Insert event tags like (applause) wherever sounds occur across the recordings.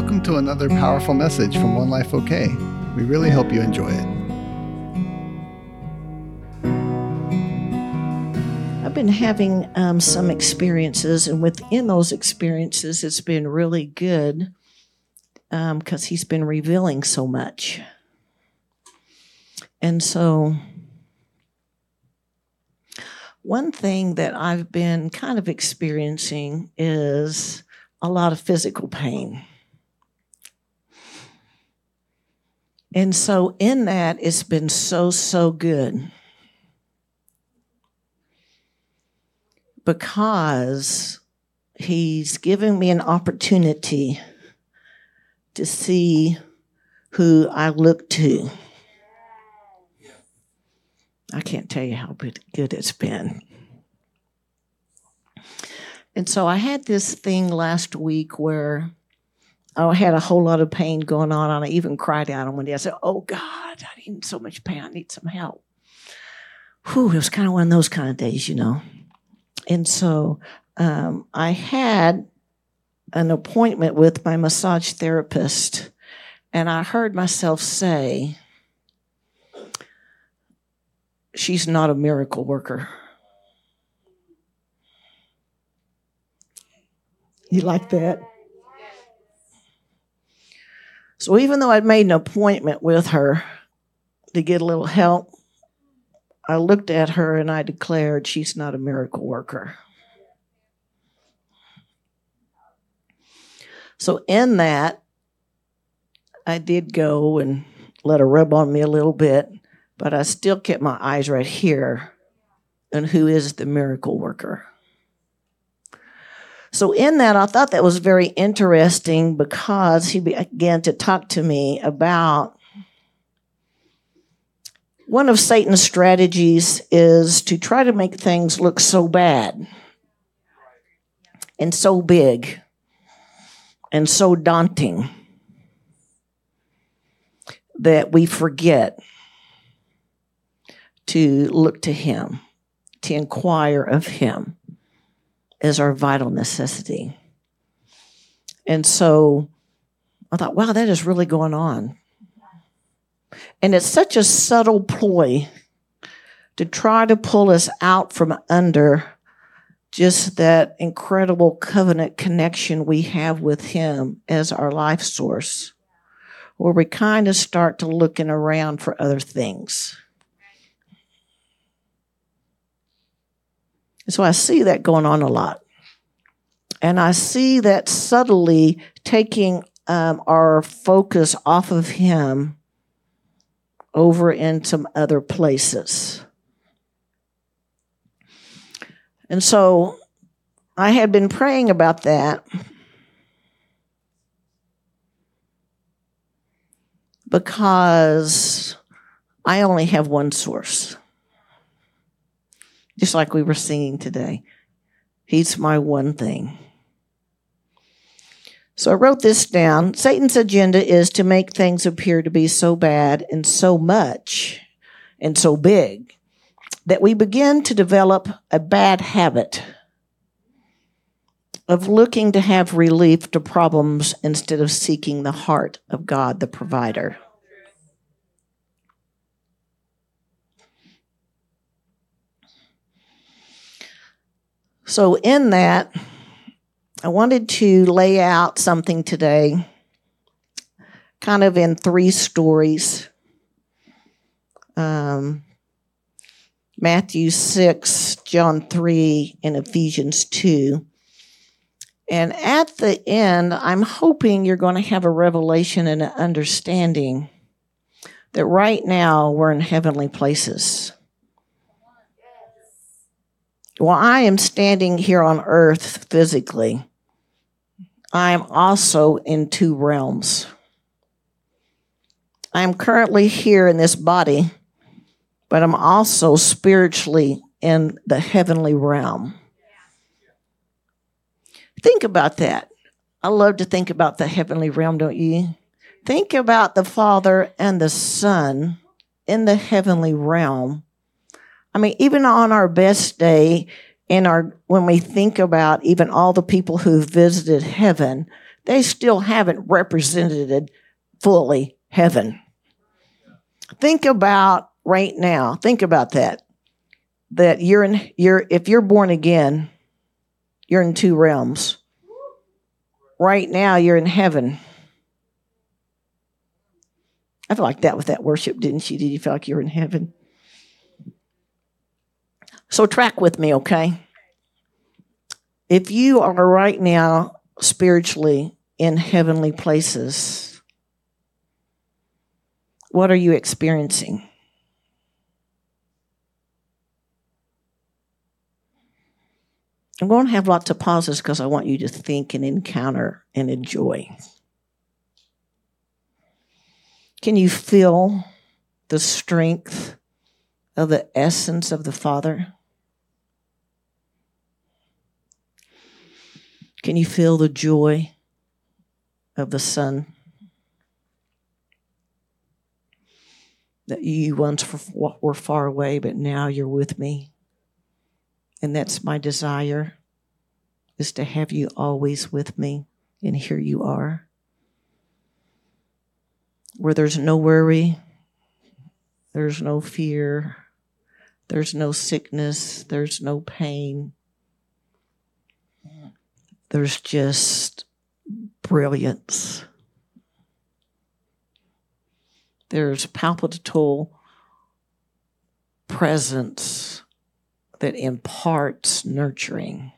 Welcome to another powerful message from One Life OK. We really hope you enjoy it. I've been having um, some experiences, and within those experiences, it's been really good because um, he's been revealing so much. And so, one thing that I've been kind of experiencing is a lot of physical pain. And so, in that, it's been so, so good. Because he's giving me an opportunity to see who I look to. I can't tell you how good it's been. And so I had this thing last week where I had a whole lot of pain going on, and I even cried out on one day. I said, Oh God, I need so much pain. I need some help. Whew, it was kind of one of those kind of days, you know. And so um, I had an appointment with my massage therapist, and I heard myself say, She's not a miracle worker. You like that? So even though I'd made an appointment with her to get a little help, I looked at her and I declared she's not a miracle worker. So in that, I did go and let her rub on me a little bit, but I still kept my eyes right here on who is the miracle worker. So, in that, I thought that was very interesting because he began to talk to me about one of Satan's strategies is to try to make things look so bad and so big and so daunting that we forget to look to him, to inquire of him is our vital necessity. And so I thought, wow, that is really going on. And it's such a subtle ploy to try to pull us out from under just that incredible covenant connection we have with Him as our life source, where we kind of start to looking around for other things. So I see that going on a lot. And I see that subtly taking um, our focus off of Him over in some other places. And so I had been praying about that. Because I only have one source just like we were singing today. He's my one thing. So I wrote this down. Satan's agenda is to make things appear to be so bad and so much and so big that we begin to develop a bad habit of looking to have relief to problems instead of seeking the heart of God, the provider. So, in that, I wanted to lay out something today, kind of in three stories um, Matthew 6, John 3, and Ephesians 2. And at the end, I'm hoping you're going to have a revelation and an understanding that right now we're in heavenly places. While I am standing here on earth physically, I am also in two realms. I am currently here in this body, but I'm also spiritually in the heavenly realm. Think about that. I love to think about the heavenly realm, don't you? Think about the Father and the Son in the heavenly realm I mean, even on our best day, in our when we think about even all the people who've visited heaven, they still haven't represented fully heaven. Think about right now, think about that. That you're in you're if you're born again, you're in two realms. Right now you're in heaven. I feel like that with that worship, didn't you? Did you feel like you were in heaven? So track with me, okay? If you are right now spiritually in heavenly places, what are you experiencing? I'm going to have lots of pauses because I want you to think and encounter and enjoy. Can you feel the strength of the essence of the Father? Can you feel the joy of the Son? That you once were far away, but now you're with me. And that's my desire, is to have you always with me. And here you are. Where there's no worry, there's no fear, there's no sickness, there's no pain there's just brilliance. There's palpable presence that imparts nurturing.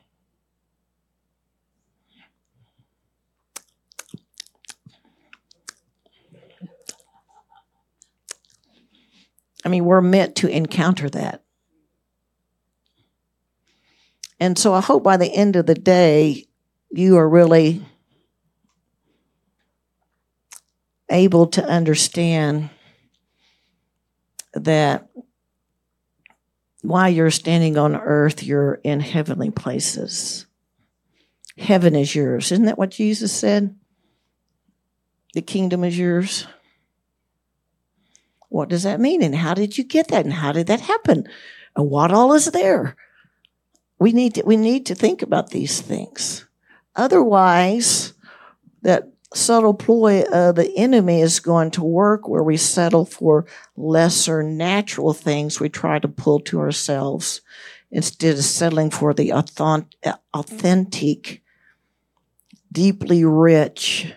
I mean, we're meant to encounter that. And so I hope by the end of the day, you are really able to understand that while you're standing on earth, you're in heavenly places. Heaven is yours. Isn't that what Jesus said? The kingdom is yours. What does that mean? And how did you get that? And how did that happen? And what all is there? We need to, we need to think about these things. Otherwise, that subtle ploy of the enemy is going to work where we settle for lesser natural things we try to pull to ourselves instead of settling for the authentic, deeply rich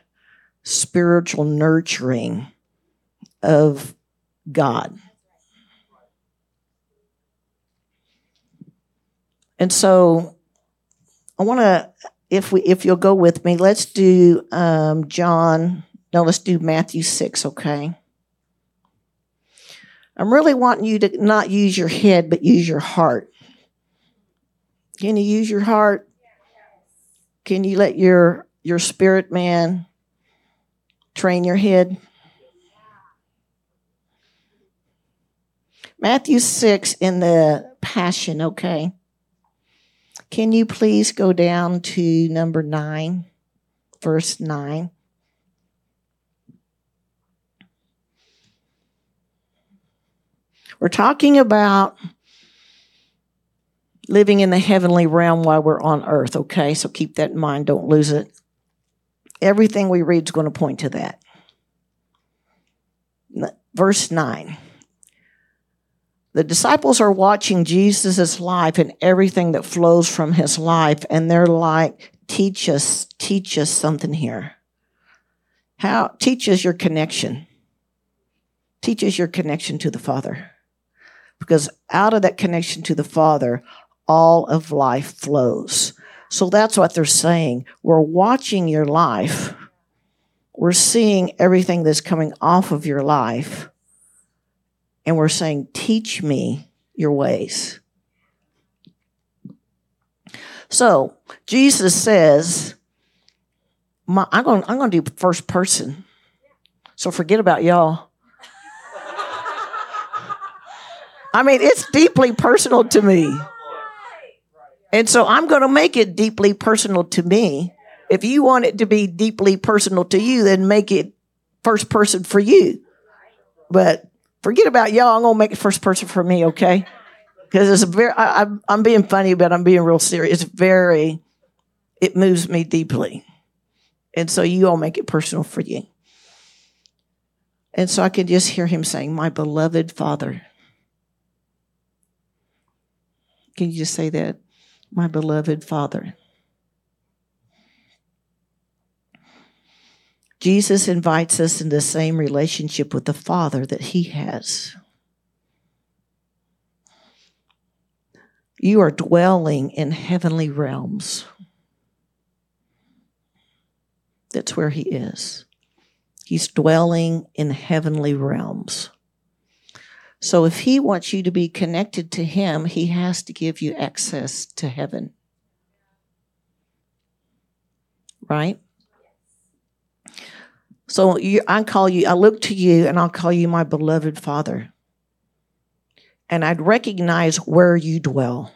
spiritual nurturing of God. And so I want to if we if you'll go with me, let's do um, John. No, let's do Matthew six. Okay. I'm really wanting you to not use your head, but use your heart. Can you use your heart? Can you let your your spirit man train your head? Matthew 6 in the Passion, okay? Can you please go down to number nine, verse nine? We're talking about living in the heavenly realm while we're on earth, okay? So keep that in mind, don't lose it. Everything we read is going to point to that. Verse 9. The disciples are watching Jesus' life and everything that flows from his life, and they're like, teach us, teach us something here. How, teach us your connection. Teach us your connection to the Father. Because out of that connection to the Father, all of life flows. So that's what they're saying. We're watching your life. We're seeing everything that's coming off of your life and we're saying, Teach me your ways. So Jesus says, I'm going, I'm going to do first person. So forget about y'all. I mean, it's deeply personal to me. And so I'm going to make it deeply personal to me. If you want it to be deeply personal to you, then make it first person for you. But Forget about y'all. I'm gonna make it first person for me, okay? Because it's very. I, I'm being funny, but I'm being real serious. It's very. It moves me deeply, And so you all make it personal for you. And so I could just hear him saying, My beloved Father. Can you just say that? My beloved Father. Jesus invites us in the same relationship with the Father that he has. You are dwelling in heavenly realms. That's where he is. He's dwelling in heavenly realms. So if he wants you to be connected to him, he has to give you access to heaven. Right? So you, I call you, I look to you and I'll call you my beloved Father. And I'd recognize where you dwell.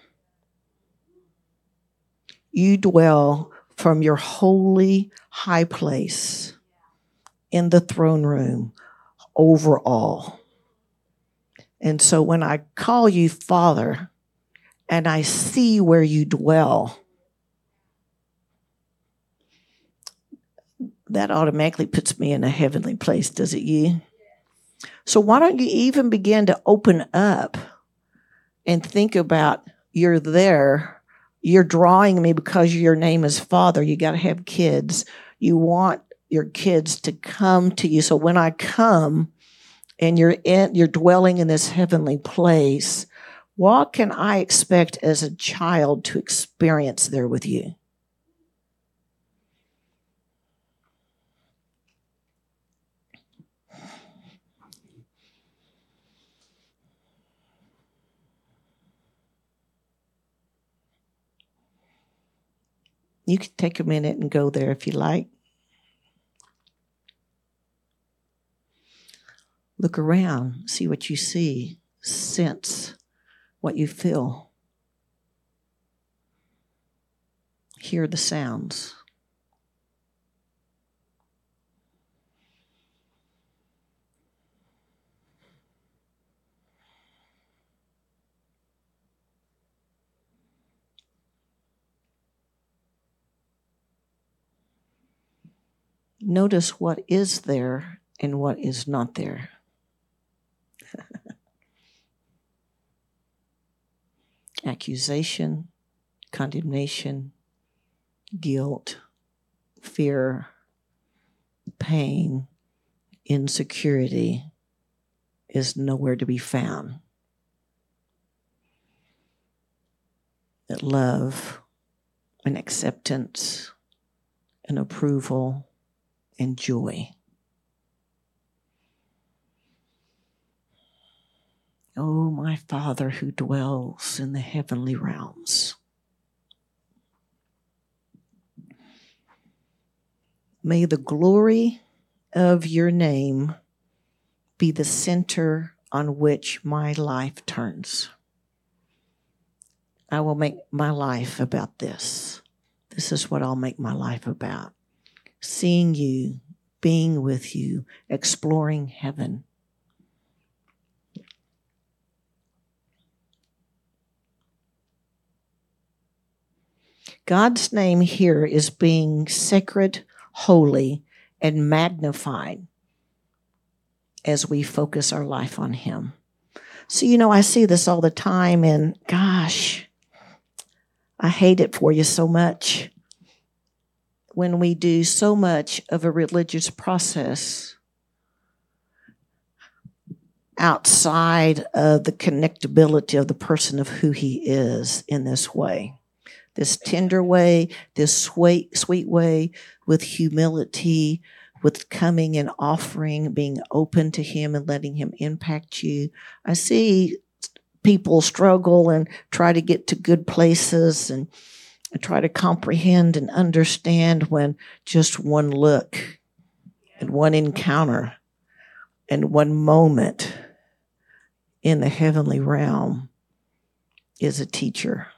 You dwell from your holy high place in the throne room over all. And so when I call you Father and I see where you dwell, that automatically puts me in a heavenly place, does it you? So why don't you even begin to open up and think about you're there, you're drawing me because your name is Father. You got to have kids. You want your kids to come to you. So when I come and you're in, you're dwelling in this heavenly place, what can I expect as a child to experience there with you? You can take a minute and go there if you like. Look around, see what you see, sense what you feel, hear the sounds. Notice what is there and what is not there. (laughs) Accusation, condemnation, guilt, fear, pain, insecurity is nowhere to be found. That love and acceptance and approval and joy. Oh, my Father who dwells in the heavenly realms. May the glory of your name be the center on which my life turns. I will make my life about this. This is what I'll make my life about seeing you, being with you, exploring heaven. God's name here is being sacred, holy, and magnified as we focus our life on Him. So, you know, I see this all the time, and gosh, I hate it for you so much when we do so much of a religious process outside of the connectability of the person of who he is in this way. This tender way, this sweet, sweet way with humility, with coming and offering, being open to him and letting him impact you. I see people struggle and try to get to good places and I try to comprehend and understand when just one look and one encounter and one moment in the heavenly realm is a teacher.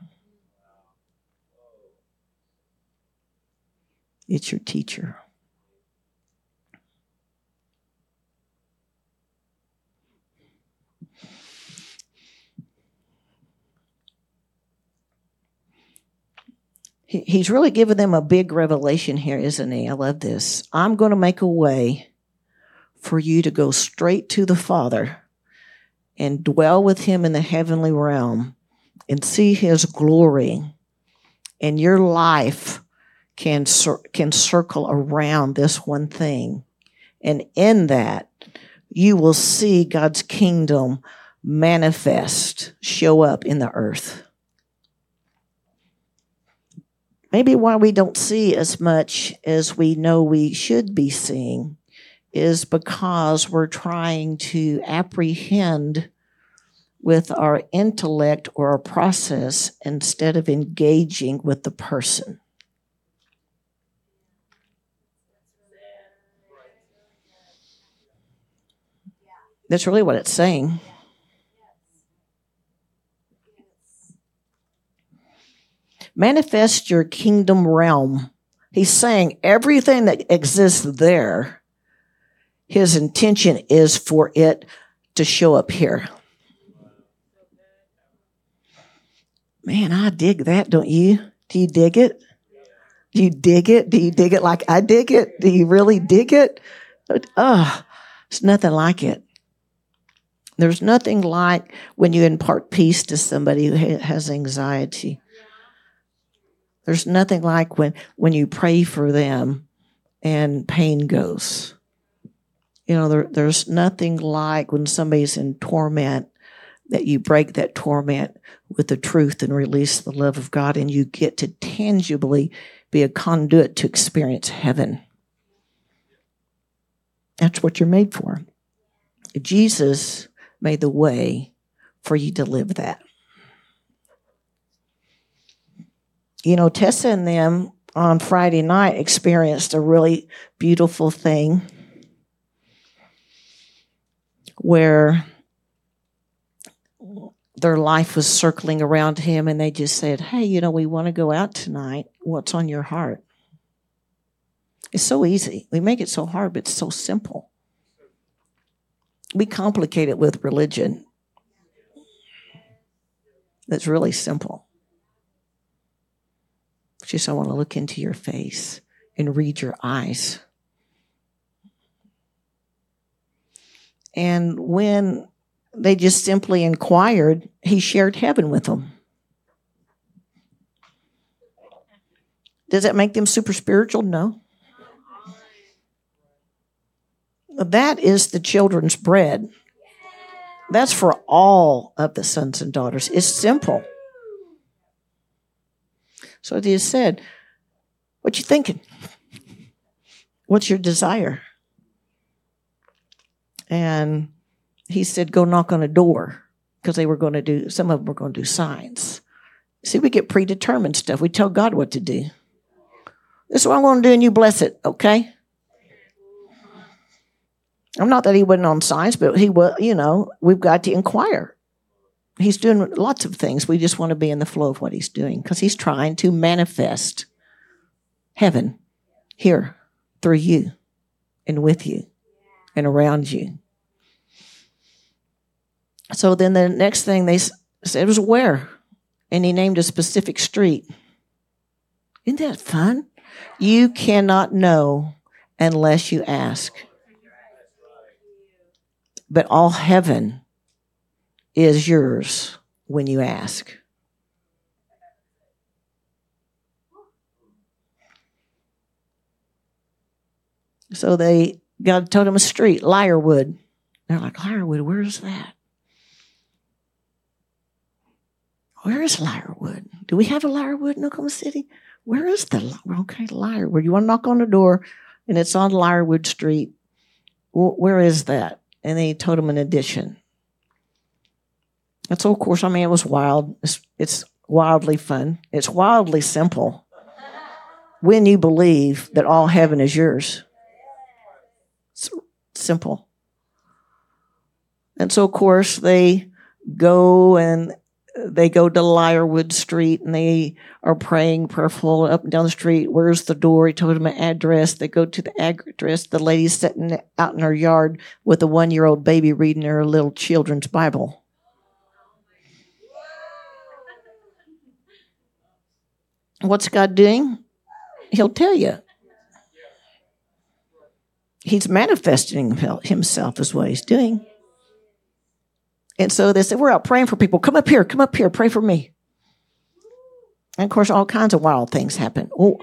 It's your teacher. He, he's really given them a big revelation here, isn't he? I love this. I'm going to make a way for you to go straight to the Father and dwell with him in the heavenly realm and see his glory. And your life can, can circle around this one thing. And in that, you will see God's kingdom manifest, show up in the earth. Maybe why we don't see as much as we know we should be seeing is because we're trying to apprehend with our intellect or our process instead of engaging with the person. That's really what it's saying. Manifest your kingdom realm. He's saying everything that exists there, his intention is for it to show up here. Man, I dig that, don't you? Do you dig it? Do you dig it? Do you dig it like I dig it? Do you really dig it? Oh, it's nothing like it. There's nothing like when you impart peace to somebody who has anxiety. There's nothing like when, when you pray for them and pain goes. You know, there, there's nothing like when somebody's in torment that you break that torment with the truth and release the love of God, and you get to tangibly be a conduit to experience heaven. That's what you're made for. Jesus made the way for you to live that. You know, Tessa and them on Friday night experienced a really beautiful thing where their life was circling around him and they just said, Hey, you know, we want to go out tonight. What's on your heart? It's so easy. We make it so hard, but it's so simple we complicate it with religion. That's really simple. Just I want to look into your face and read your eyes. And when they just simply inquired, he shared heaven with them. Does that make them super spiritual? No. That is the children's bread. That's for all of the sons and daughters. It's simple. So he said, What you thinking? What's your desire? And he said, Go knock on a door. Because they were going to do, some of them were going to do signs. See, we get predetermined stuff. We tell God what to do. This is what I'm going to do, and you bless it, okay? I'm not that he wasn't on signs, but he was, you know, we've got to inquire. He's doing lots of things. We just want to be in the flow of what he's doing because he's trying to manifest heaven here through you and with you and around you. So then the next thing they said was where? And he named a specific street. Isn't that fun? You cannot know unless you ask but all heaven is yours when you ask. So they God told him a street, Liarwood. They're like, Liarwood, where's that? Where is Liarwood? Do we have a Liarwood in Oklahoma City? Where is the okay Liarwood? You want to knock on the door, and it's on Liarwood Street. Where is that? and they told him an addition. And so, of course, I mean, it was wild. It's, it's wildly fun. It's wildly simple when you believe that all heaven is yours. It's simple. And so, of course, they go and they go to Liarwood Street and they are praying prayerful up and down the street. Where's the door? He told them an address. They go to the address. The lady's sitting out in her yard with a one year old baby reading her little children's Bible. What's God doing? He'll tell you. He's manifesting himself, is what he's doing. And so they said, We're out praying for people. Come up here, come up here, pray for me. And of course, all kinds of wild things happen. Well,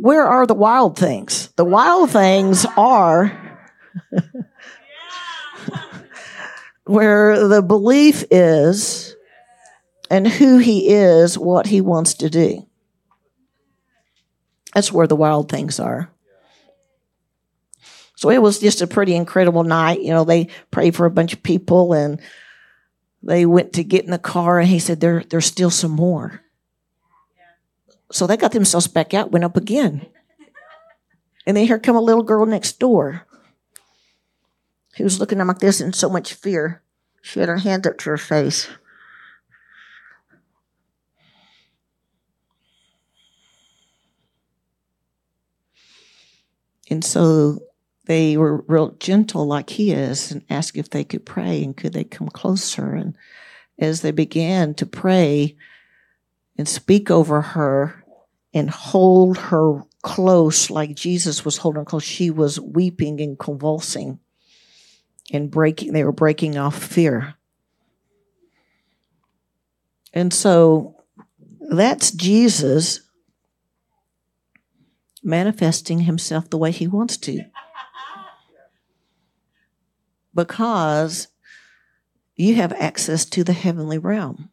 where are the wild things? The wild things are (laughs) where the belief is and who he is, what he wants to do. That's where the wild things are. So it was just a pretty incredible night. You know, they prayed for a bunch of people and they went to get in the car and he said, there, there's still some more. So they got themselves back out, went up again. And then here come a little girl next door who was looking at him like this in so much fear. She had her hand up to her face. And so they were real gentle like he is and asked if they could pray and could they come closer. And as they began to pray and speak over her and hold her close like Jesus was holding her close, she was weeping and convulsing and breaking, they were breaking off fear. And so that's Jesus manifesting himself the way he wants to because you have access to the heavenly realm.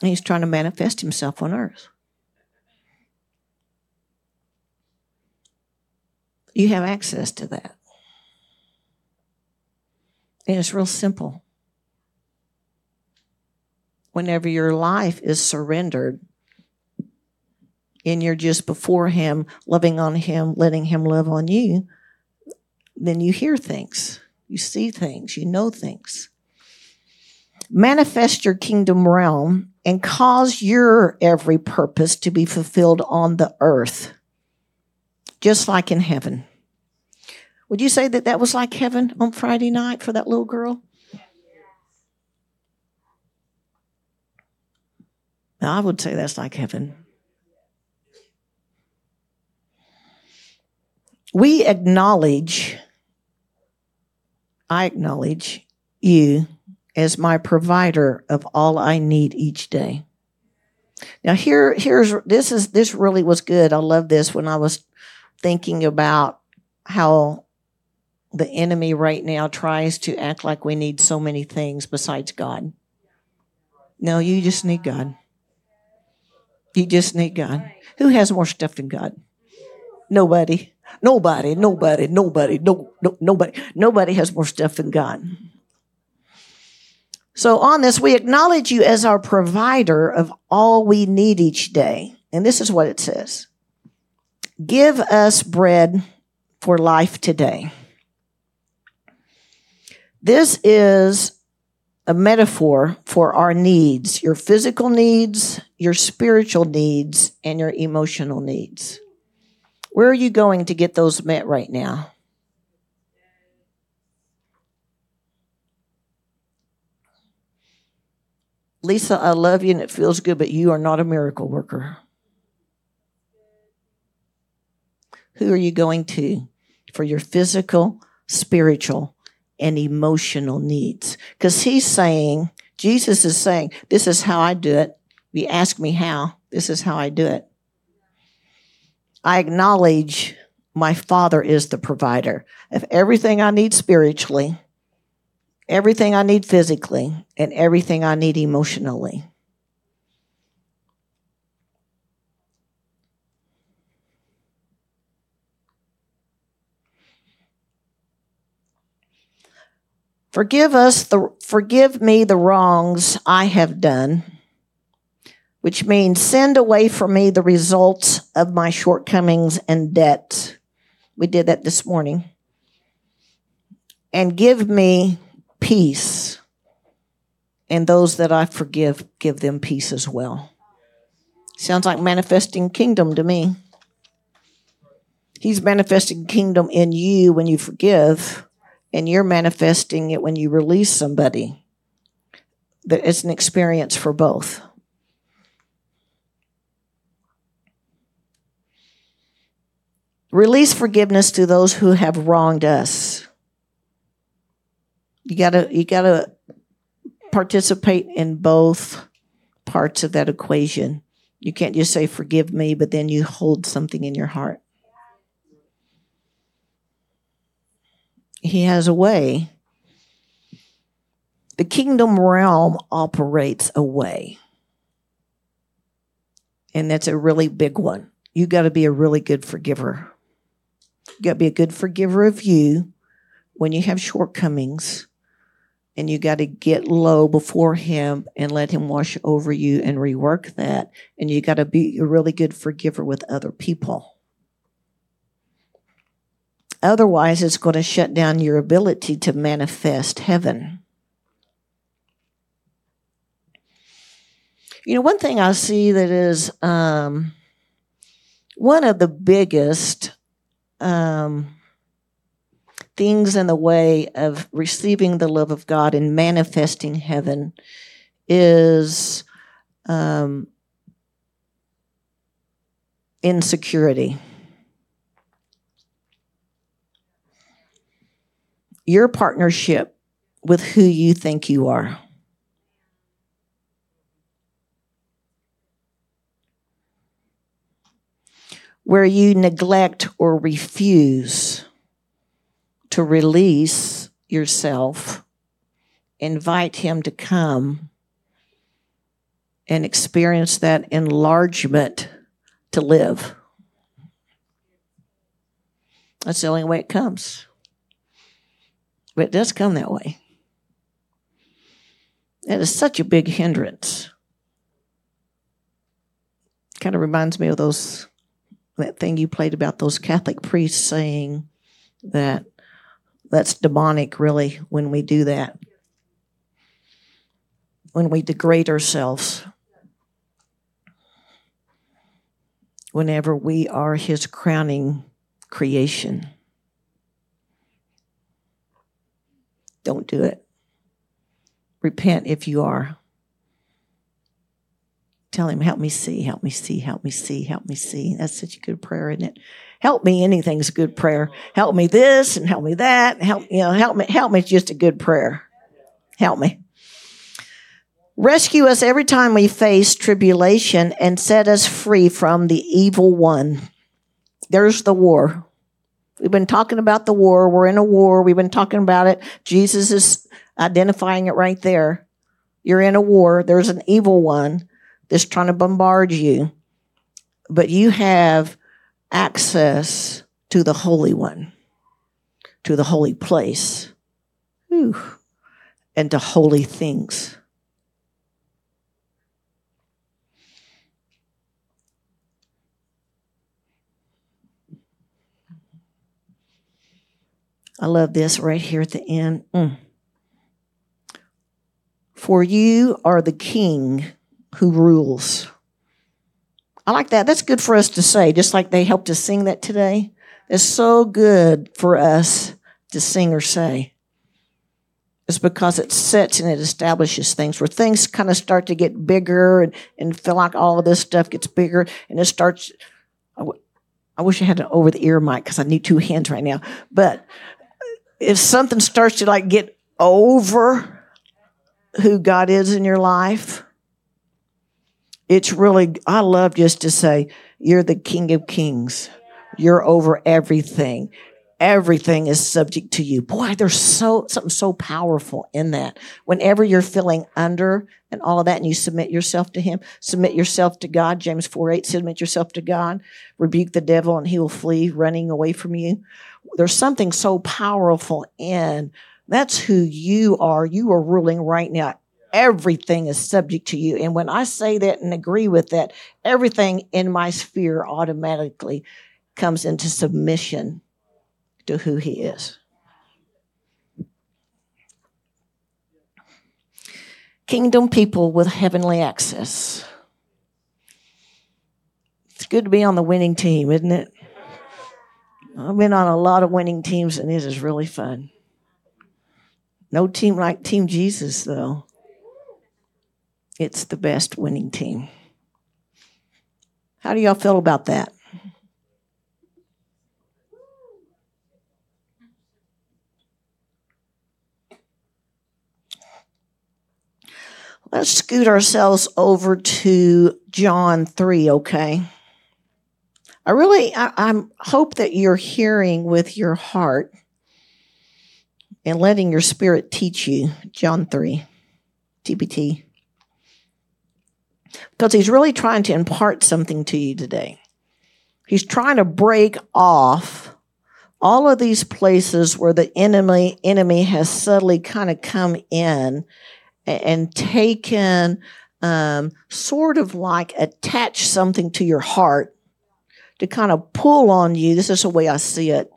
And he's trying to manifest himself on earth. You have access to that. And it's real simple. Whenever your life is surrendered and you're just before Him, loving on Him, letting Him love on you, then you hear things. You see things, you know things. Manifest your kingdom realm and cause your every purpose to be fulfilled on the earth, just like in heaven. Would you say that that was like heaven on Friday night for that little girl? I would say that's like heaven. We acknowledge I acknowledge you as my provider of all I need each day. Now here here's this is this really was good. I love this when I was thinking about how the enemy right now tries to act like we need so many things besides God. No, you just need God. You just need God. Who has more stuff than God? Nobody. Nobody, nobody, nobody, no, no, nobody, nobody has more stuff than God. So on this, we acknowledge you as our provider of all we need each day. And this is what it says. Give us bread for life today. This is a metaphor for our needs, your physical needs, your spiritual needs, and your emotional needs. Where are you going to get those met right now? Lisa, I love you and it feels good, but you are not a miracle worker. Who are you going to for your physical, spiritual, and emotional needs? Because he's saying, Jesus is saying, this is how I do it. You ask me how, this is how I do it. I acknowledge my Father is the provider of everything I need spiritually, everything I need physically, and everything I need emotionally. Forgive us the forgive me the wrongs I have done which means send away from me the results of my shortcomings and debt. We did that this morning. And give me peace. And those that I forgive, give them peace as well. Sounds like manifesting kingdom to me. He's manifesting kingdom in you when you forgive, and you're manifesting it when you release somebody. That it's an experience for both. Release forgiveness to those who have wronged us. You gotta you gotta participate in both parts of that equation. You can't just say forgive me, but then you hold something in your heart. He has a way. The kingdom realm operates a way. And that's a really big one. You got to be a really good forgiver. Got to be a good forgiver of you when you have shortcomings. And you got to get low before Him and let Him wash over you and rework that. And you got to be a really good forgiver with other people. Otherwise, it's going to shut down your ability to manifest heaven. You know, one thing I see that is um, one of the biggest um, things in the way of receiving the love of God and manifesting heaven is um, insecurity. your partnership with who you think you are. Where you neglect or refuse to release yourself, invite Him to come and experience that enlargement to live. That's the only way it comes. But it does come that way. It is such a big hindrance. Kind of reminds me of those that thing you played about those Catholic priests saying that that's demonic really when we do that. When we degrade ourselves. Whenever we are his crowning creation. Don't do it. Repent if you are. Tell him, help me see, help me see, help me see, help me see. That's such a good prayer, isn't it? Help me, anything's a good prayer. Help me this and help me that. Help, you know, help me, help me, it's just a good prayer. Help me. Rescue us every time we face tribulation and set us free from the evil one. There's the war. We've been talking about the war. We're in a war. We've been talking about it. Jesus is identifying it right there. You're in a war. There's an evil one that's trying to bombard you, but you have access to the Holy One, to the holy place, Whew. and to holy things. I love this right here at the end. Mm. For you are the king who rules. I like that. That's good for us to say, just like they helped us sing that today. It's so good for us to sing or say. It's because it sets and it establishes things where things kind of start to get bigger and, and feel like all of this stuff gets bigger and it starts. I, w- I wish I had an over the ear mic because I need two hands right now. But if something starts to like get over who God is in your life, it's really, I love just to say, you're the King of Kings. You're over everything. Everything is subject to you. Boy, there's so something so powerful in that. Whenever you're feeling under and all of that, and you submit yourself to Him, submit yourself to God. James 4 8, submit yourself to God, rebuke the devil, and he will flee, running away from you there's something so powerful in that's who you are. You are ruling right now. Everything is subject to you. And when I say that and agree with that, everything in my sphere automatically comes into submission to who he is. Kingdom people with heavenly access. It's good to be on the winning team, isn't it? I've been on a lot of winning teams, and it is really fun. No team like Team Jesus, though. It's the best winning team. How do y'all feel about that? Let's scoot ourselves over to John 3, okay? I really I, am hope that you're hearing with your heart and letting your spirit teach you John 3 TPT because he's really trying to impart something to you today. He's trying to break off all of these places where the enemy enemy has subtly kind of come in and, and taken um, sort of like attach something to your heart to kind of pull on you. This is the way I see it.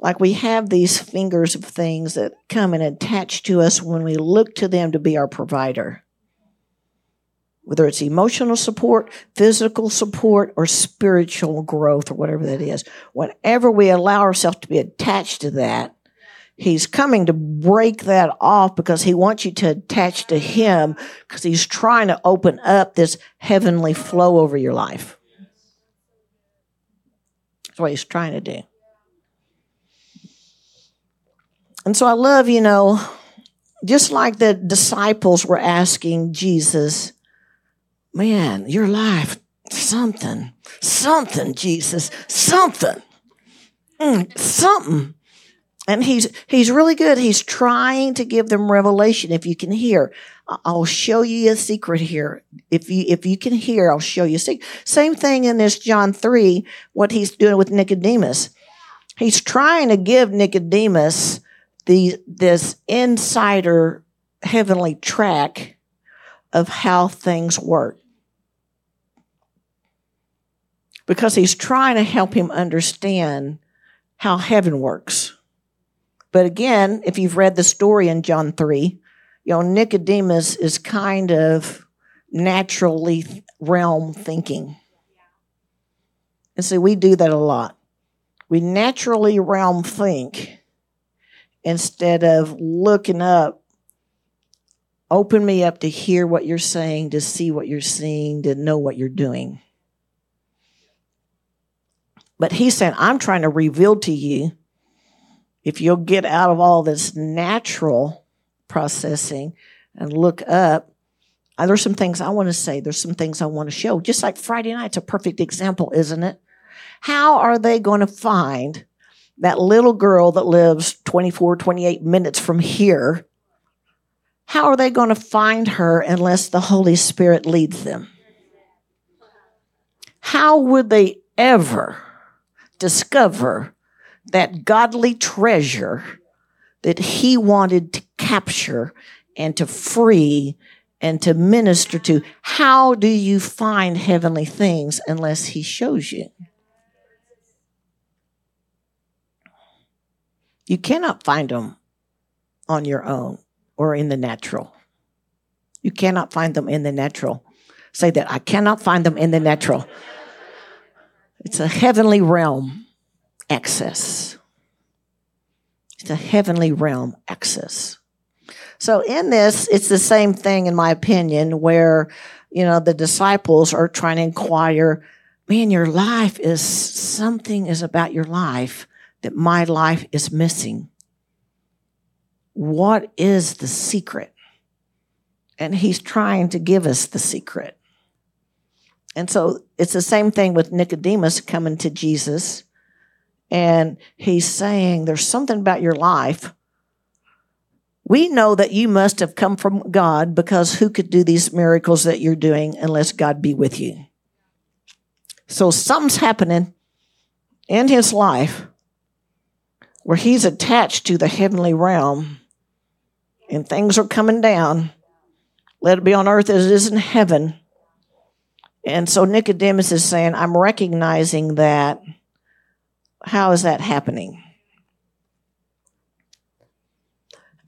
Like we have these fingers of things that come and attach to us when we look to them to be our provider. Whether it's emotional support, physical support, or spiritual growth, or whatever that is. Whenever we allow ourselves to be attached to that, He's coming to break that off because he wants you to attach to him because he's trying to open up this heavenly flow over your life. That's what he's trying to do. And so I love, you know, just like the disciples were asking Jesus, man, your life, something, something, Jesus, something, mm, something. And he's he's really good. He's trying to give them revelation. If you can hear, I'll show you a secret here. If you if you can hear, I'll show you a secret. Same thing in this John three. What he's doing with Nicodemus, he's trying to give Nicodemus the this insider heavenly track of how things work because he's trying to help him understand how heaven works. But again, if you've read the story in John 3, you know, Nicodemus is kind of naturally realm thinking. And see, we do that a lot. We naturally realm think instead of looking up. Open me up to hear what you're saying, to see what you're seeing, to know what you're doing. But he's saying, I'm trying to reveal to you if you'll get out of all this natural processing and look up, uh, there's some things I want to say. There's some things I want to show. Just like Friday night's a perfect example, isn't it? How are they going to find that little girl that lives 24, 28 minutes from here? How are they going to find her unless the Holy Spirit leads them? How would they ever discover that godly treasure that he wanted to capture and to free and to minister to. How do you find heavenly things unless he shows you? You cannot find them on your own or in the natural. You cannot find them in the natural. Say that I cannot find them in the natural. It's a heavenly realm access. It's a heavenly realm access. So in this, it's the same thing in my opinion, where, you know, the disciples are trying to inquire, man, your life is something is about your life that my life is missing. What is the secret? And he's trying to give us the secret. And so it's the same thing with Nicodemus coming to Jesus and he's saying, There's something about your life. We know that you must have come from God because who could do these miracles that you're doing unless God be with you? So something's happening in his life where he's attached to the heavenly realm and things are coming down. Let it be on earth as it is in heaven. And so Nicodemus is saying, I'm recognizing that how is that happening?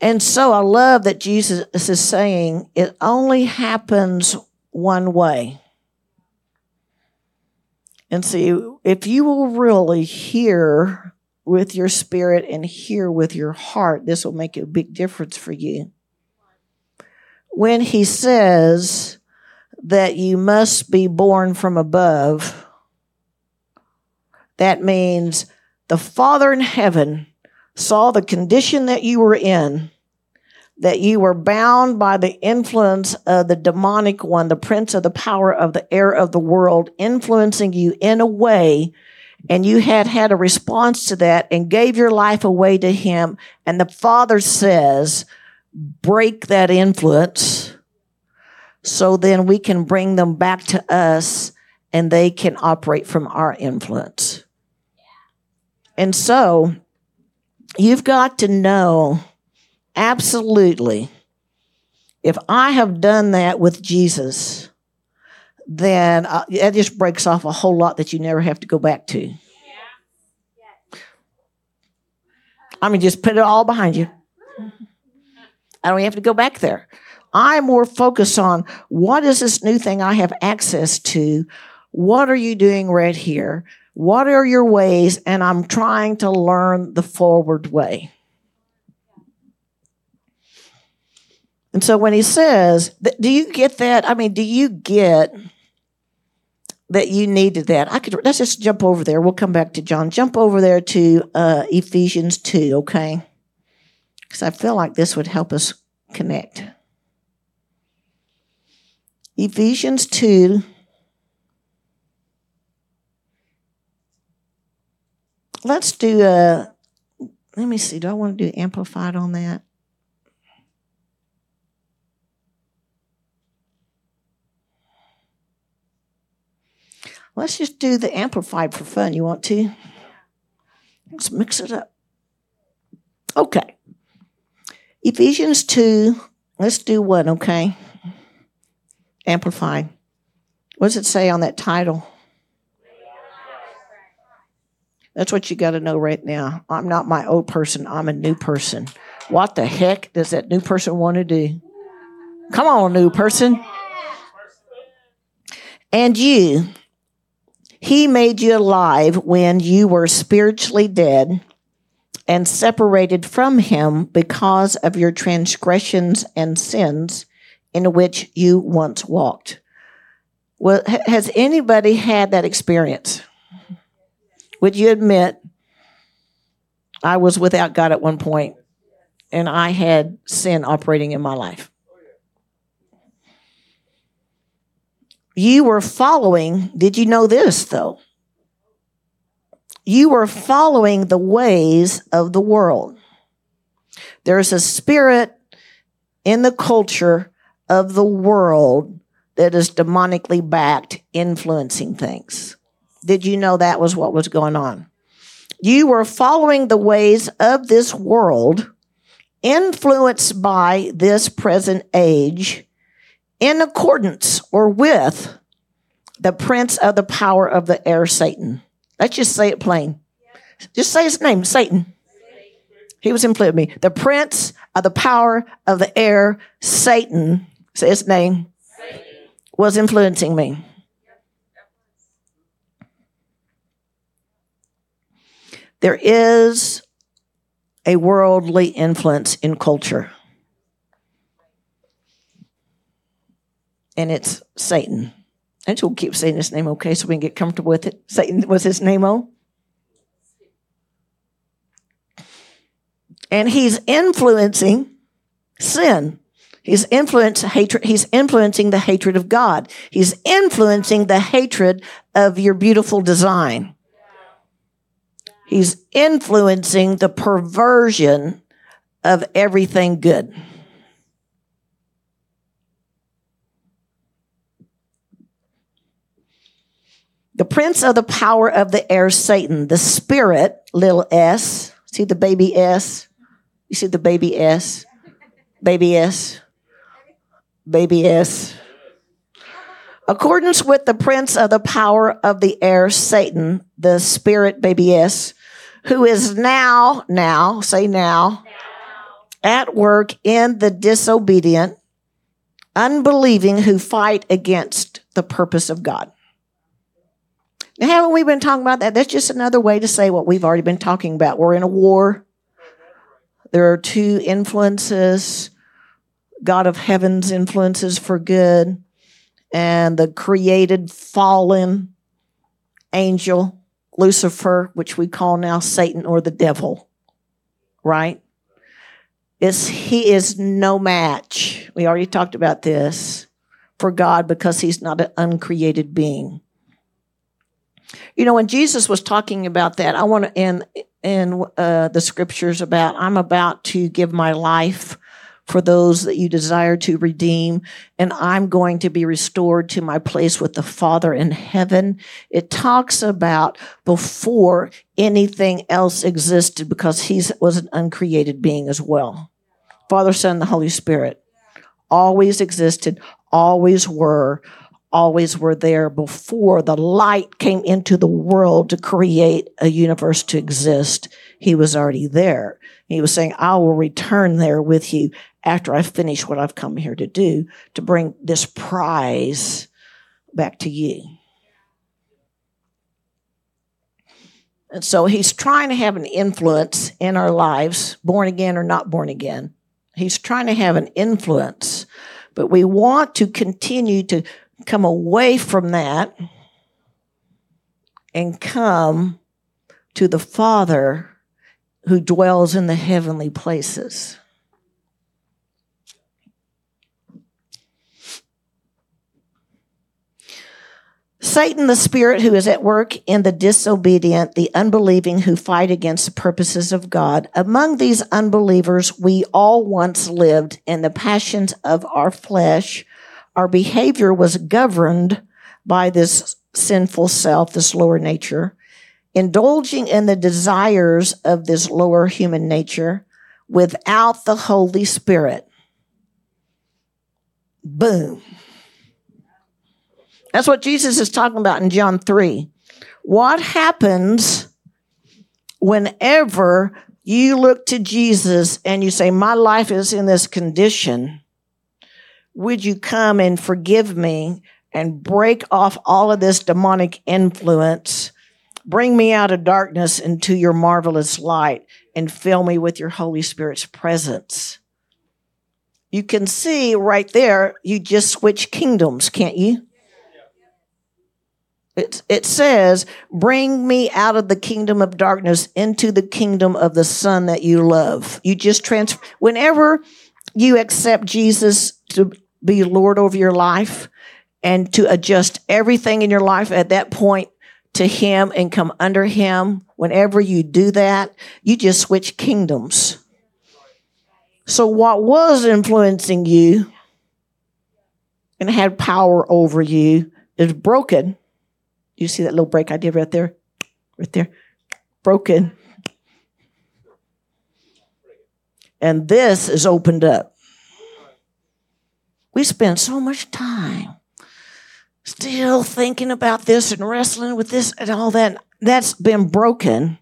And so I love that Jesus is saying it only happens one way. And see, if you will really hear with your spirit and hear with your heart, this will make a big difference for you. When he says that you must be born from above, that means the Father in heaven saw the condition that you were in, that you were bound by the influence of the demonic one, the prince of the power of the air of the world, influencing you in a way, and you had had a response to that and gave your life away to him. And the Father says, break that influence so then we can bring them back to us and they can operate from our influence. And so you've got to know absolutely if I have done that with Jesus, then uh, that just breaks off a whole lot that you never have to go back to. I mean, just put it all behind you. (laughs) I don't have to go back there. I'm more focused on what is this new thing I have access to? What are you doing right here? What are your ways? And I'm trying to learn the forward way. And so when he says, do you get that? I mean, do you get that you needed that? I could let's just jump over there. We'll come back to John. Jump over there to uh, Ephesians 2, okay? Because I feel like this would help us connect. Ephesians 2. Let's do a, let me see, do I want to do amplified on that? Let's just do the amplified for fun. You want to? Let's mix it up. Okay. Ephesians 2, let's do one, okay? Amplified. What does it say on that title? That's what you got to know right now. I'm not my old person, I'm a new person. What the heck does that new person want to do? Come on, new person. And you, he made you alive when you were spiritually dead and separated from Him because of your transgressions and sins in which you once walked. Well, has anybody had that experience? Would you admit I was without God at one point and I had sin operating in my life? You were following, did you know this though? You were following the ways of the world. There's a spirit in the culture of the world that is demonically backed, influencing things. Did you know that was what was going on? You were following the ways of this world, influenced by this present age, in accordance or with the prince of the power of the air, Satan. Let's just say it plain. Just say his name, Satan. He was influenced me. The prince of the power of the air, Satan, say his name, was influencing me. There is a worldly influence in culture. and it's Satan. And so we'll keep saying his name, okay, so we can get comfortable with it. Satan was his name, oh? And he's influencing sin. He's influence hatred. He's influencing the hatred of God. He's influencing the hatred of your beautiful design. He's influencing the perversion of everything good. The prince of the power of the air, Satan, the spirit, little s. See the baby s? You see the baby s? Baby s? Baby s. Accordance with the prince of the power of the air, Satan, the spirit, baby s, who is now, now, say now, at work in the disobedient, unbelieving who fight against the purpose of God. Now, haven't we been talking about that? That's just another way to say what we've already been talking about. We're in a war. There are two influences God of heaven's influences for good, and the created fallen angel, Lucifer, which we call now Satan or the devil, right? is he is no match. We already talked about this for God because he's not an uncreated being. You know, when Jesus was talking about that, I want to in in uh, the scriptures about I'm about to give my life for those that you desire to redeem, and I'm going to be restored to my place with the Father in heaven. It talks about before anything else existed because he was an uncreated being as well. Father, Son, the Holy Spirit always existed, always were, always were there before the light came into the world to create a universe to exist. He was already there. He was saying, I will return there with you after I finish what I've come here to do to bring this prize back to you. And so he's trying to have an influence in our lives, born again or not born again. He's trying to have an influence, but we want to continue to come away from that and come to the Father who dwells in the heavenly places. Satan, the spirit who is at work in the disobedient, the unbelieving who fight against the purposes of God. Among these unbelievers, we all once lived in the passions of our flesh. Our behavior was governed by this sinful self, this lower nature, indulging in the desires of this lower human nature without the Holy Spirit. Boom. That's what Jesus is talking about in John 3. What happens whenever you look to Jesus and you say, My life is in this condition? Would you come and forgive me and break off all of this demonic influence? Bring me out of darkness into your marvelous light and fill me with your Holy Spirit's presence. You can see right there, you just switch kingdoms, can't you? It, it says, Bring me out of the kingdom of darkness into the kingdom of the Son that you love. You just transfer. Whenever you accept Jesus to be Lord over your life and to adjust everything in your life at that point to Him and come under Him, whenever you do that, you just switch kingdoms. So, what was influencing you and had power over you is broken you see that little break I did right there? Right there. Broken. And this is opened up. We spend so much time still thinking about this and wrestling with this and all that. That's been broken.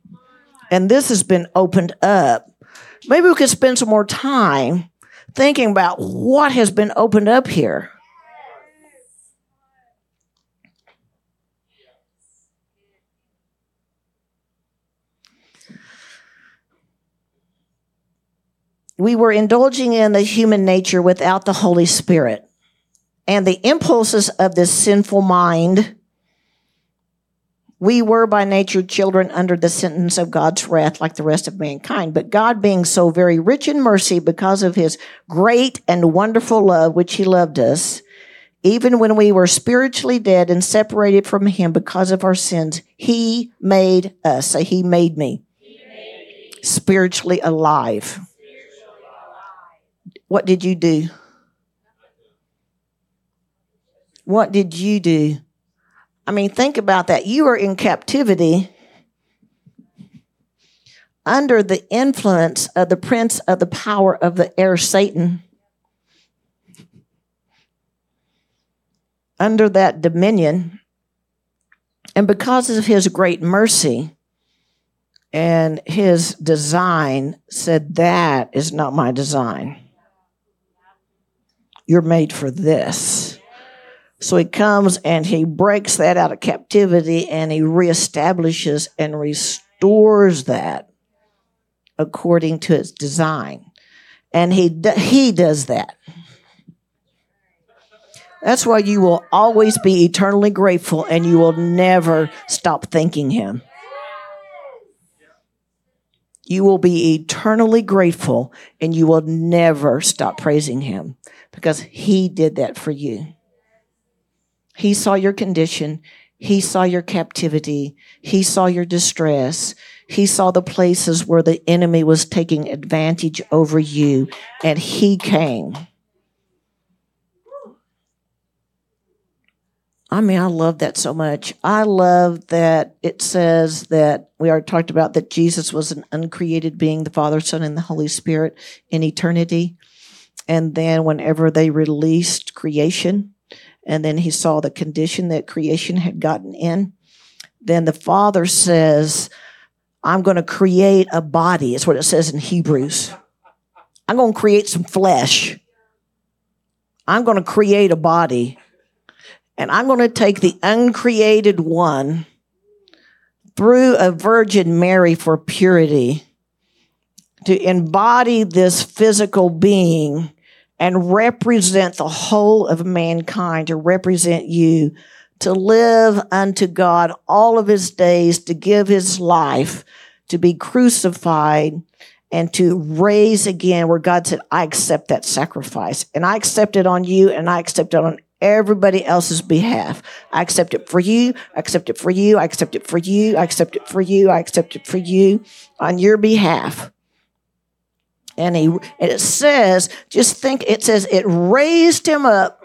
And this has been opened up. Maybe we could spend some more time thinking about what has been opened up here. We were indulging in the human nature without the Holy Spirit. And the impulses of this sinful mind, we were by nature children under the sentence of God's wrath like the rest of mankind. But God being so very rich in mercy because of his great and wonderful love, which he loved us, even when we were spiritually dead and separated from him because of our sins, he made us. Me. He made me. Spiritually alive. What did you do? What did you do? I mean, think about that. You were in captivity under the influence of the prince of the power of the air, Satan. Under that dominion. And because of his great mercy and his design, said, That is not my design. You're made for this. So he comes and he breaks that out of captivity and he reestablishes and restores that according to its design. And he, he does that. That's why you will always be eternally grateful and you will never stop thanking him. You will be eternally grateful and you will never stop praising him because he did that for you. He saw your condition. He saw your captivity. He saw your distress. He saw the places where the enemy was taking advantage over you and he came. I mean, I love that so much. I love that it says that we are talked about that Jesus was an uncreated being, the Father, Son, and the Holy Spirit in eternity. And then whenever they released creation, and then he saw the condition that creation had gotten in, then the Father says, I'm going to create a body. It's what it says in Hebrews. I'm going to create some flesh. I'm going to create a body and I'm going to take the uncreated one through a Virgin Mary for purity to embody this physical being and represent the whole of mankind, to represent you, to live unto God all of his days, to give his life, to be crucified, and to raise again, where God said, I accept that sacrifice. And I accept it on you, and I accept it on everybody else's behalf. I accept it for you. I accept it for you. I accept it for you. I accept it for you. I accept it for you on your behalf. And he, and it says, just think, it says it raised him up.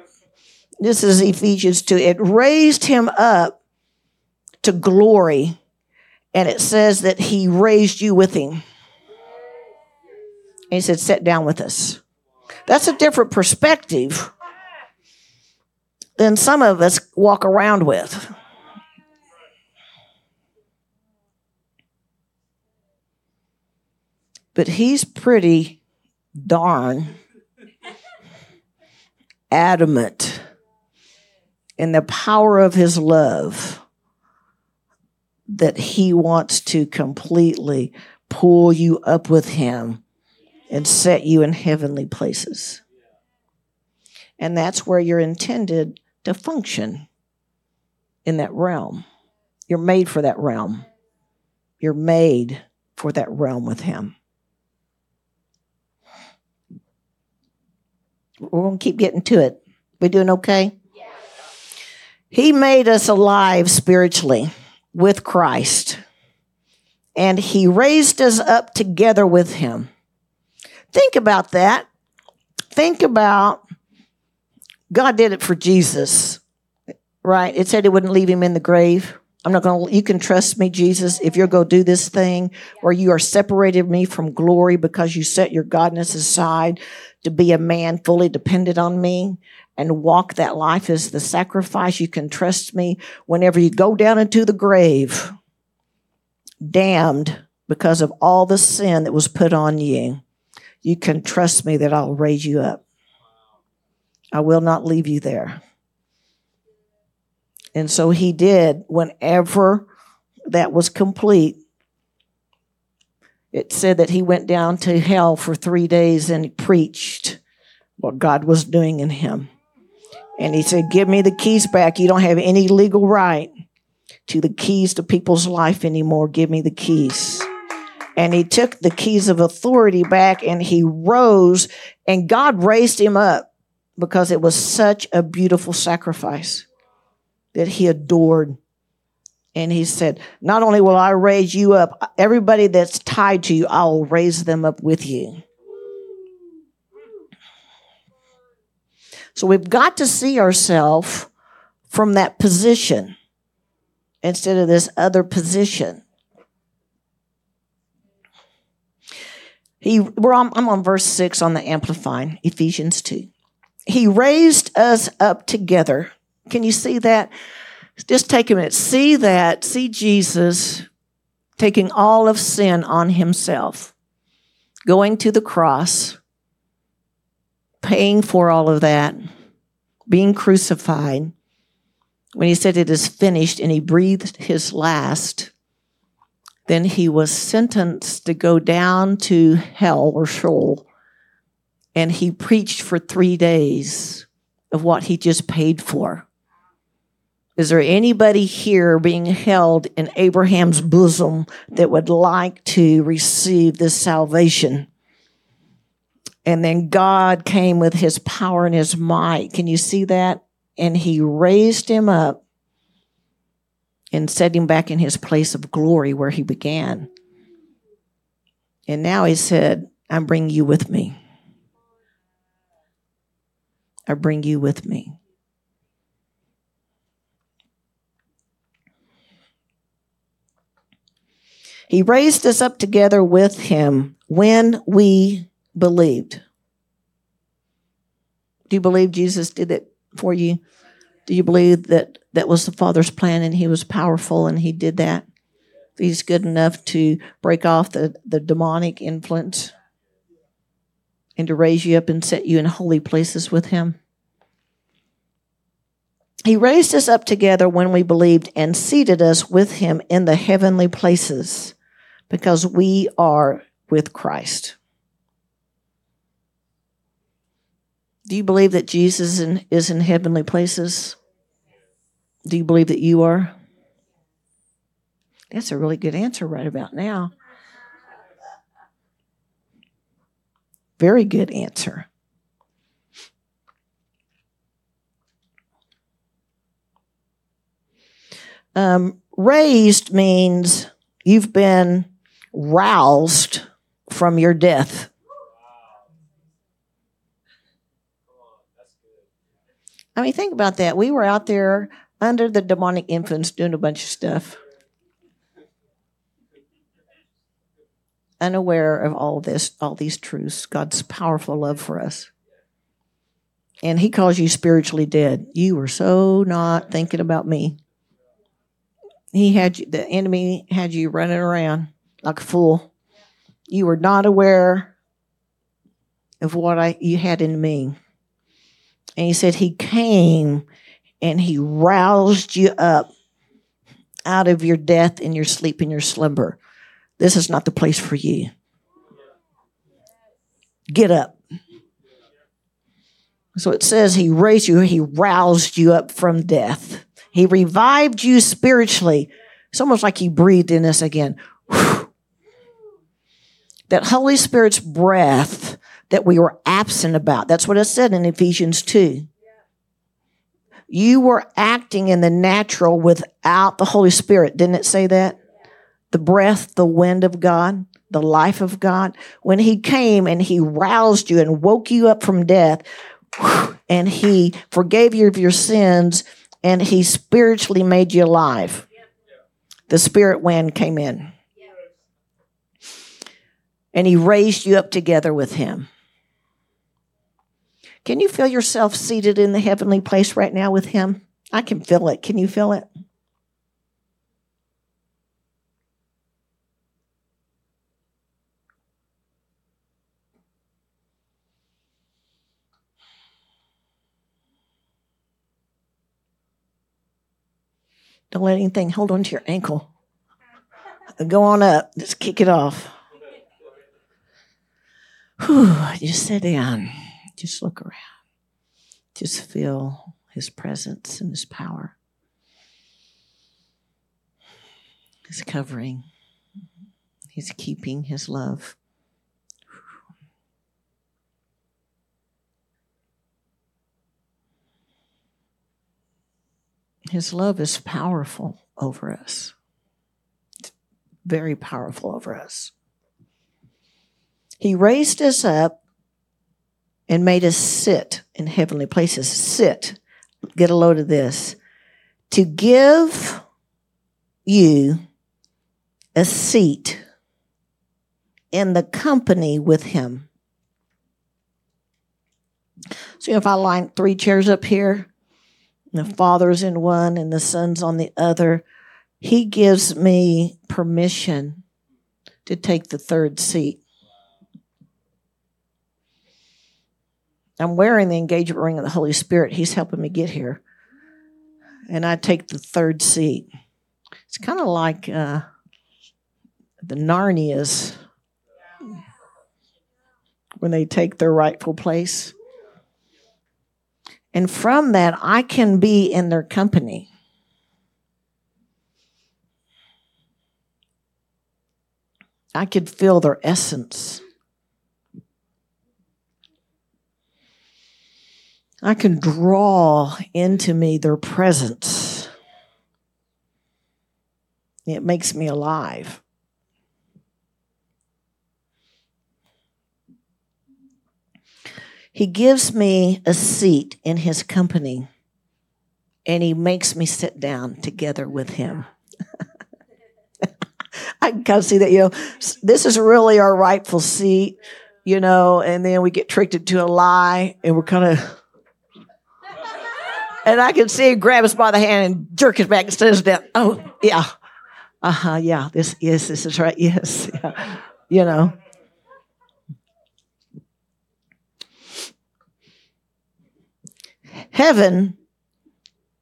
This is Ephesians 2. It raised him up to glory. And it says that he raised you with him. And he said, sit down with us. That's a different perspective than some of us walk around with. But he's pretty darn adamant in the power of his love that he wants to completely pull you up with him and set you in heavenly places. And that's where you're intended to function in that realm. You're made for that realm. You're made for that realm with Him. We're going to keep getting to it. We doing okay? He made us alive spiritually with Christ, and He raised us up together with Him. Think about that. Think about God did it for Jesus, right? It said it wouldn't leave him in the grave. I'm not going to, you can trust me, Jesus, if you're going to do this thing where you are separated me from glory because you set your godness aside to be a man fully dependent on me and walk that life as the sacrifice. You can trust me whenever you go down into the grave, damned because of all the sin that was put on you. You can trust me that I'll raise you up. I will not leave you there. And so he did whenever that was complete. It said that he went down to hell for three days and preached what God was doing in him. And he said, Give me the keys back. You don't have any legal right to the keys to people's life anymore. Give me the keys. And he took the keys of authority back and he rose, and God raised him up because it was such a beautiful sacrifice that he adored. And he said, Not only will I raise you up, everybody that's tied to you, I will raise them up with you. So we've got to see ourselves from that position instead of this other position. He, we're on, I'm on verse 6 on the Amplifying, Ephesians 2. He raised us up together. Can you see that? Just take a minute. See that. See Jesus taking all of sin on himself, going to the cross, paying for all of that, being crucified. When he said it is finished and he breathed his last, then he was sentenced to go down to hell or Sheol and he preached for three days of what he just paid for. Is there anybody here being held in Abraham's bosom that would like to receive this salvation? And then God came with his power and his might. Can you see that? And he raised him up and set him back in his place of glory where he began. And now he said, I'm bringing you with me. I bring you with me. He raised us up together with him when we believed. Do you believe Jesus did it for you? Do you believe that that was the Father's plan and he was powerful and he did that? He's good enough to break off the, the demonic influence and to raise you up and set you in holy places with him. He raised us up together when we believed and seated us with him in the heavenly places because we are with Christ. Do you believe that Jesus is in heavenly places? Do you believe that you are? That's a really good answer right about now. Very good answer. Um, raised means you've been roused from your death. I mean, think about that. We were out there under the demonic influence doing a bunch of stuff, unaware of all this, all these truths, God's powerful love for us. And He calls you spiritually dead. You were so not thinking about me. He had you, the enemy had you running around like a fool. You were not aware of what I you had in me. And he said he came and he roused you up out of your death and your sleep and your slumber. This is not the place for you. Get up. So it says he raised you, he roused you up from death. He revived you spiritually. It's almost like he breathed in us again. Whew. That Holy Spirit's breath that we were absent about. That's what it said in Ephesians 2. You were acting in the natural without the Holy Spirit. Didn't it say that? The breath, the wind of God, the life of God. When He came and He roused you and woke you up from death, and He forgave you of your sins, and He spiritually made you alive. The Spirit wind came in. And He raised you up together with Him. Can you feel yourself seated in the heavenly place right now with Him? I can feel it. Can you feel it? Don't let anything hold on to your ankle. Go on up. Just kick it off. Whew, just sit down. Just look around. Just feel his presence and his power. His covering. His keeping, his love. His love is powerful over us. very powerful over us. He raised us up and made us sit in heavenly places. Sit. Get a load of this. To give you a seat in the company with him. So if I line three chairs up here, the father's in one and the son's on the other, he gives me permission to take the third seat. I'm wearing the engagement ring of the Holy Spirit. He's helping me get here. And I take the third seat. It's kind of like uh, the Narnias when they take their rightful place. And from that, I can be in their company. I could feel their essence. I can draw into me their presence. It makes me alive. He gives me a seat in his company and he makes me sit down together with him. (laughs) I can kind of see that, you know, this is really our rightful seat, you know, and then we get tricked into a lie and we're kind of, (laughs) and I can see him grab us by the hand and jerk us back and set us down. Oh, yeah. Uh huh. Yeah. This, yes, this is right. (laughs) Yes. Yeah. You know. Heaven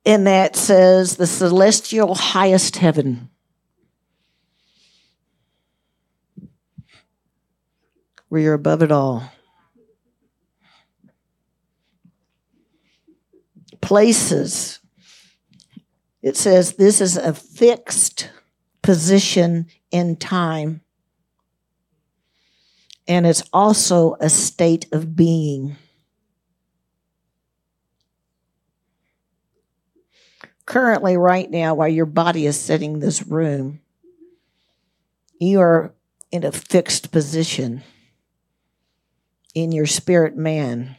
in that says the celestial highest heaven. Where you're above it all. Places. It says this is a fixed position in time. And it's also a state of being. Currently, right now, while your body is sitting in this room, you are in a fixed position in your spirit man,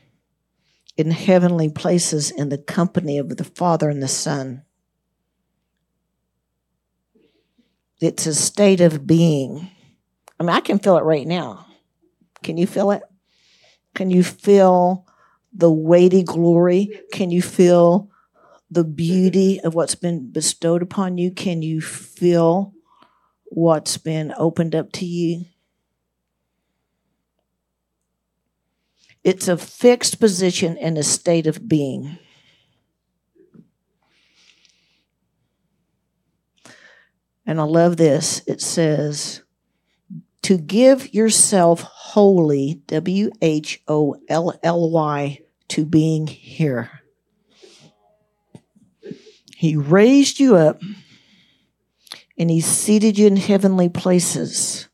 in heavenly places in the company of the Father and the Son. It's a state of being. I mean, I can feel it right now. Can you feel it? Can you feel the weighty glory? Can you feel the beauty of what's been bestowed upon you? Can you feel what's been opened up to you? It's a fixed position in a state of being. And I love this. It says, to give yourself wholly, W H O L L Y, to being here. He raised you up and He seated you in heavenly places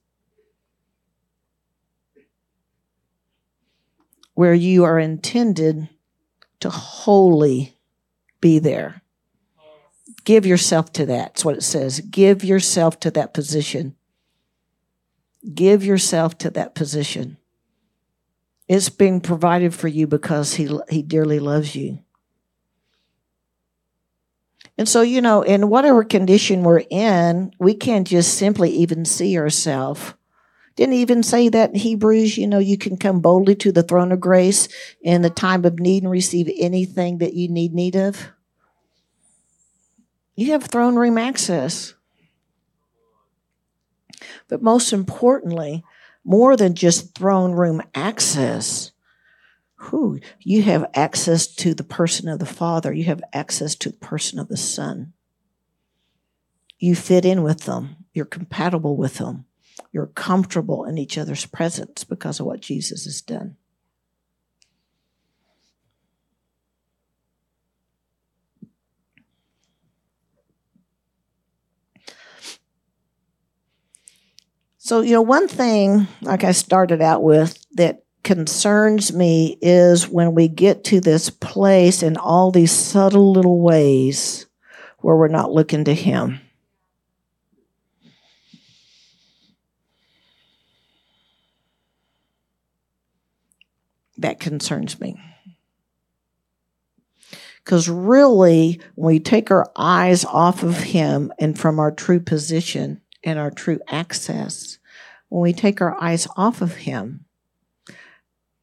where you are intended to wholly be there. Give yourself to that. That's what it says. Give yourself to that position. Give yourself to that position. It's being provided for you because he, he dearly loves you. And so, you know, in whatever condition we're in, we can't just simply even see ourselves. Didn't even say that in Hebrews, you know, you can come boldly to the throne of grace in the time of need and receive anything that you need need of. You have throne room access. But most importantly, more than just throne room access, who you have access to the person of the Father, you have access to the person of the Son. You fit in with them, you're compatible with them, you're comfortable in each other's presence because of what Jesus has done. So, you know, one thing, like I started out with, that concerns me is when we get to this place in all these subtle little ways where we're not looking to Him. That concerns me. Because really, when we take our eyes off of Him and from our true position and our true access, when we take our eyes off of Him,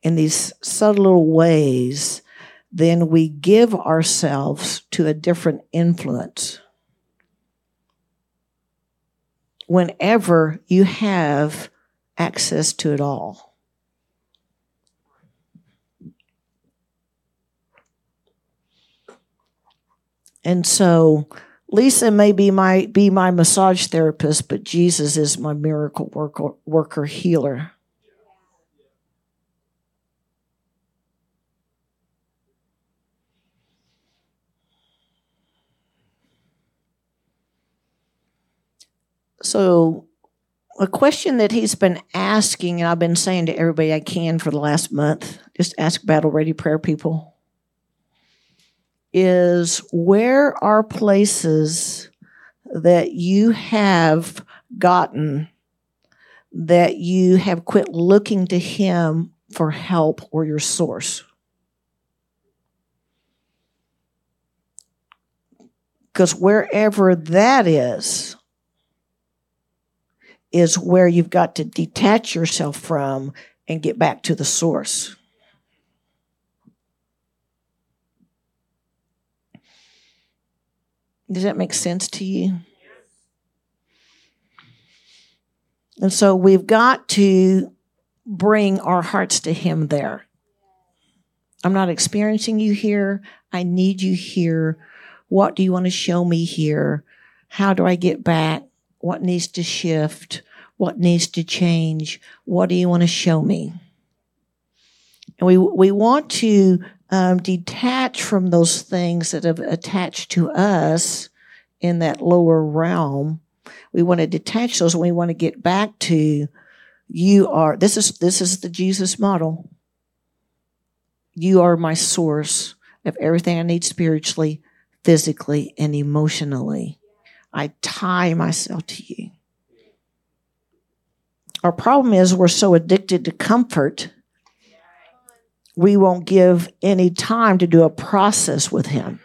in these subtle ways, then we give ourselves to a different influence. Whenever you have access to it all. And so Lisa may be my be my massage therapist, but Jesus is my miracle worker, worker healer. So a question that he's been asking, and I've been saying to everybody I can for the last month, just ask battle ready prayer people, is where are places that you have gotten that you have quit looking to him for help or your source? Because wherever that is, is where you've got to detach yourself from and get back to the source. Does that make sense to you? And so we've got to bring our hearts to Him there. I'm not experiencing you here. I need you here. What do you want to show me here? How do I get back? What needs to shift? What needs to change? What do you want to show me? And we, we want to um, detach from those things that have attached to us in that lower realm. We want to detach those we want to get back to you are this is this is the Jesus model. You are my source of everything I need spiritually, physically, and emotionally. I tie myself to you. Our problem is we're so addicted to comfort, we won't give any time to do a process with Him.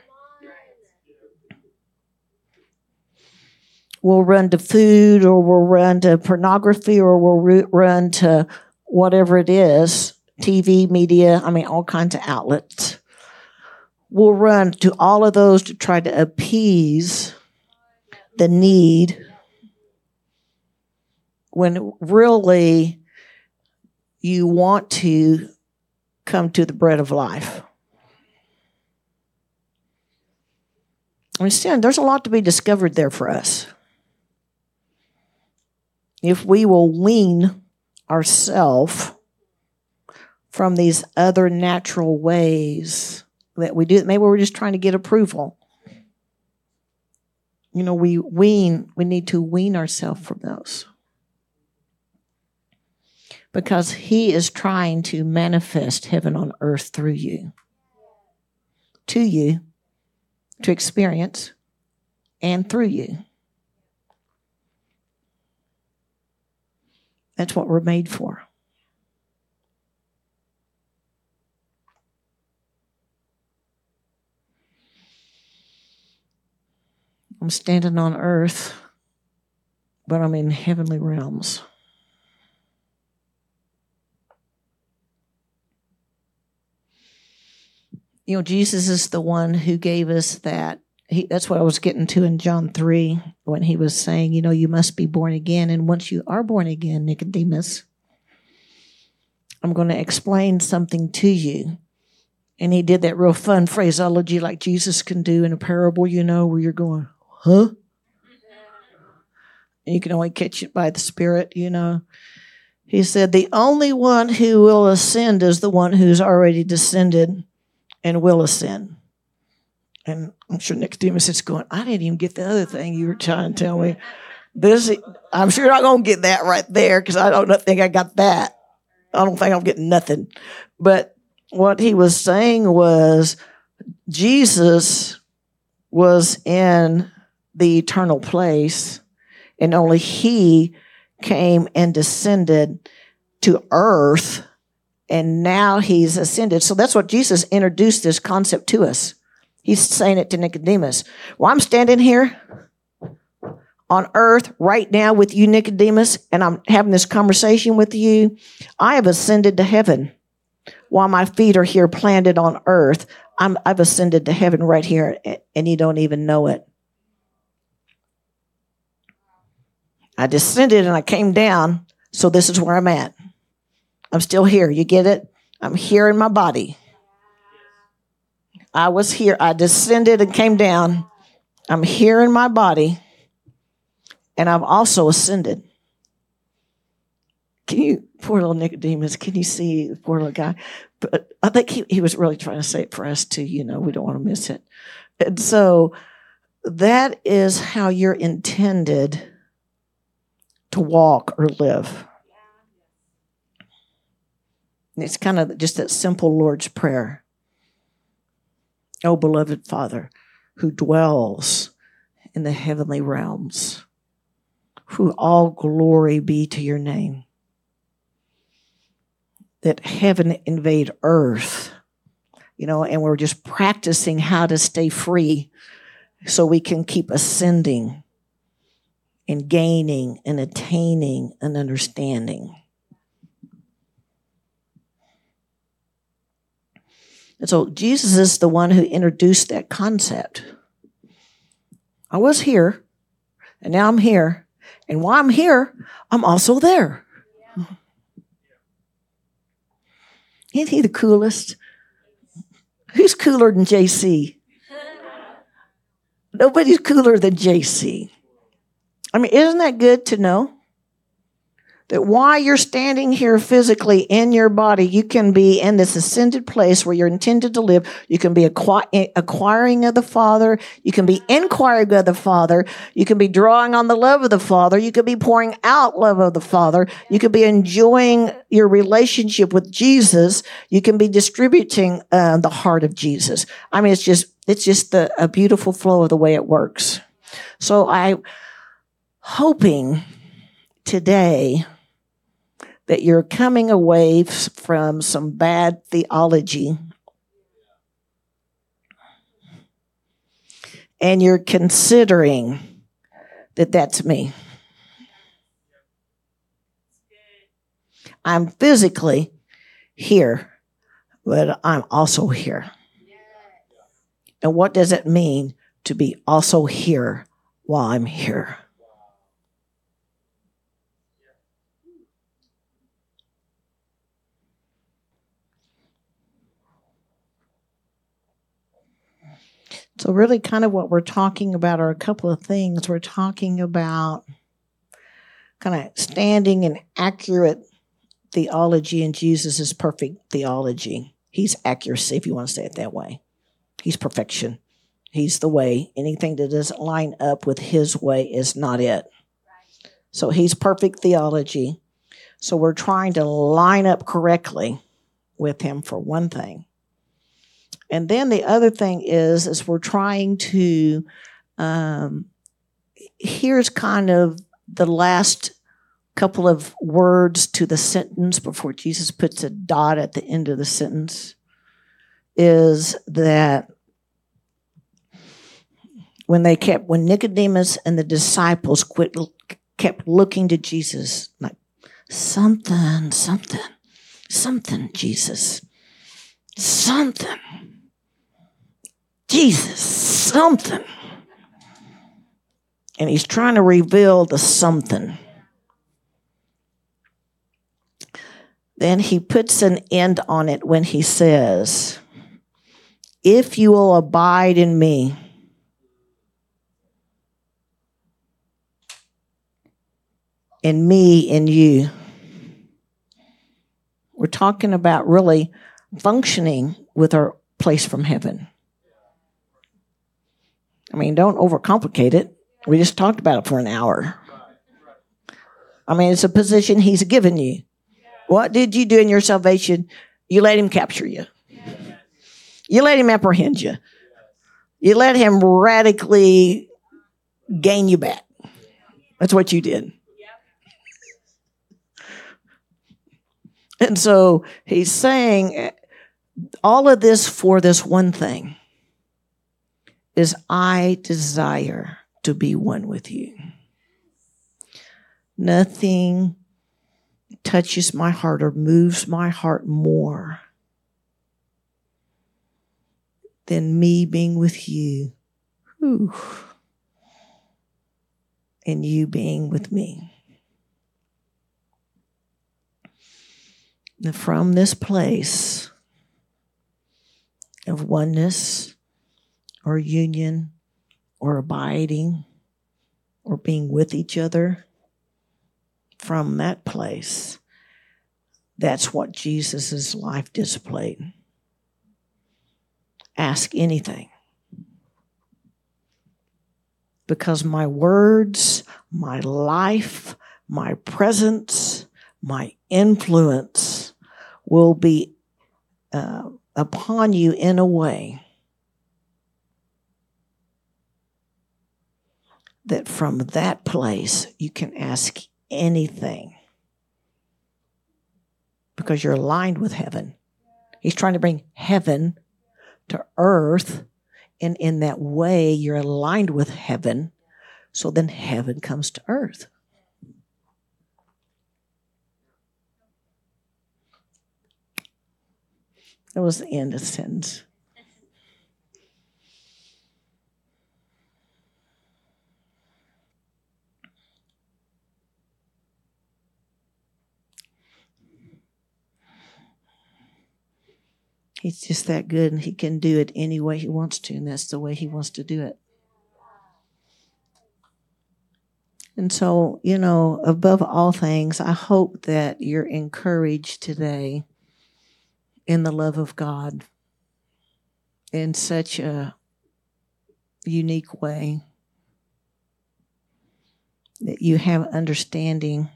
We'll run to food or we'll run to pornography or we'll run to whatever it is TV, media, I mean, all kinds of outlets. We'll run to all of those to try to appease the need when really you want to come to the bread of life. I understand, there's a lot to be discovered there for us. If we will wean ourselves from these other natural ways that we do, maybe we're just trying to get approval you know, we wean, we need to wean ourselves from those. Because he is trying to manifest heaven on earth through you, to you, to experience, and through you. That's what we're made for. I'm standing on earth, but I'm in heavenly realms. You know, Jesus is the one who gave us that. He, that's what I was getting to in John 3 when he was saying, you know, you must be born again. And once you are born again, Nicodemus, I'm going to explain something to you. And he did that real fun phraseology like Jesus can do in a parable, you know, where you're going, huh? You can only catch it by the Spirit, you know. He said, The only one who will ascend is the one who's already descended and will ascend. And I'm sure Nicodemus is going, I didn't even get the other thing you were trying to tell me. This, I'm sure not going to get that right there because I don't think I got that. I don't think I'm getting nothing. But what he was saying was Jesus was in the eternal place, and only He came and descended to earth, and now He's ascended. So that's what Jesus introduced this concept to us. He's saying it to Nicodemus. Well, I'm standing here on earth right now with you, Nicodemus, and I'm having this conversation with you. I have ascended to heaven while my feet are here planted on earth. i have ascended to heaven right here, and you don't even know it. I descended and I came down. So this is where I'm at. I'm still here. You get it? I'm here in my body. I was here. I descended and came down. I'm here in my body. And I've also ascended. Can you, poor little Nicodemus, can you see the poor little guy? But I think he, he was really trying to say it for us too. You know, we don't want to miss it. And so that is how you're intended to walk or live. And it's kind of just that simple Lord's Prayer. O beloved Father, who dwells in the heavenly realms, who all glory be to your name. That heaven invade earth, you know, and we're just practicing how to stay free so we can keep ascending and gaining and attaining and understanding. And so Jesus is the one who introduced that concept. I was here, and now I'm here. And while I'm here, I'm also there. Isn't he the coolest? Who's cooler than JC? Nobody's cooler than JC. I mean, isn't that good to know? That while you're standing here physically in your body, you can be in this ascended place where you're intended to live. You can be acqui- acquiring of the Father. You can be inquiring of the Father. You can be drawing on the love of the Father. You can be pouring out love of the Father. You can be enjoying your relationship with Jesus. You can be distributing uh, the heart of Jesus. I mean, it's just, it's just the, a beautiful flow of the way it works. So I, hoping today that you're coming away from some bad theology and you're considering that that's me. I'm physically here, but I'm also here. And what does it mean to be also here while I'm here? So, really, kind of what we're talking about are a couple of things. We're talking about kind of standing in accurate theology, and Jesus is perfect theology. He's accuracy, if you want to say it that way. He's perfection. He's the way. Anything that doesn't line up with his way is not it. So he's perfect theology. So we're trying to line up correctly with him for one thing. And then the other thing is, is we're trying to, um, here's kind of the last couple of words to the sentence before Jesus puts a dot at the end of the sentence is that when they kept, when Nicodemus and the disciples quit, kept looking to Jesus, like, something, something, something, Jesus, something. Jesus, something. And he's trying to reveal the something. Then he puts an end on it when he says, If you will abide in me, and me in you. We're talking about really functioning with our place from heaven. I mean, don't overcomplicate it. We just talked about it for an hour. I mean, it's a position he's given you. What did you do in your salvation? You let him capture you. You let him apprehend you. You let him radically gain you back. That's what you did. And so he's saying all of this for this one thing is I desire to be one with you. Nothing touches my heart or moves my heart more than me being with you. Whew. And you being with me. And from this place of oneness, or union or abiding or being with each other from that place. That's what Jesus' life displayed. Ask anything. Because my words, my life, my presence, my influence will be uh, upon you in a way that from that place you can ask anything because you're aligned with heaven. He's trying to bring heaven to earth. And in that way, you're aligned with heaven. So then heaven comes to earth. That was the end of the sentence. He's just that good and he can do it any way he wants to, and that's the way he wants to do it. And so, you know, above all things, I hope that you're encouraged today in the love of God in such a unique way that you have understanding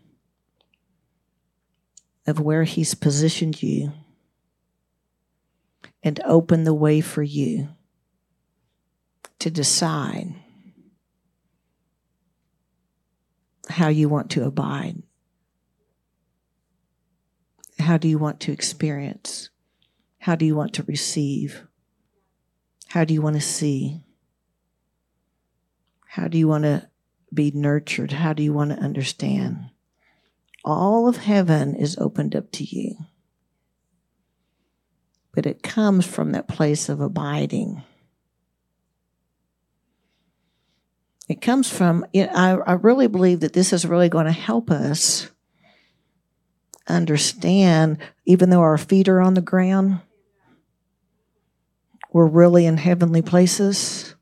of where He's positioned you and open the way for you to decide how you want to abide. How do you want to experience? How do you want to receive? How do you want to see? How do you want to be nurtured? How do you want to understand? All of heaven is opened up to you but it comes from that place of abiding. It comes from, you know, I, I really believe that this is really going to help us understand, even though our feet are on the ground, we're really in heavenly places.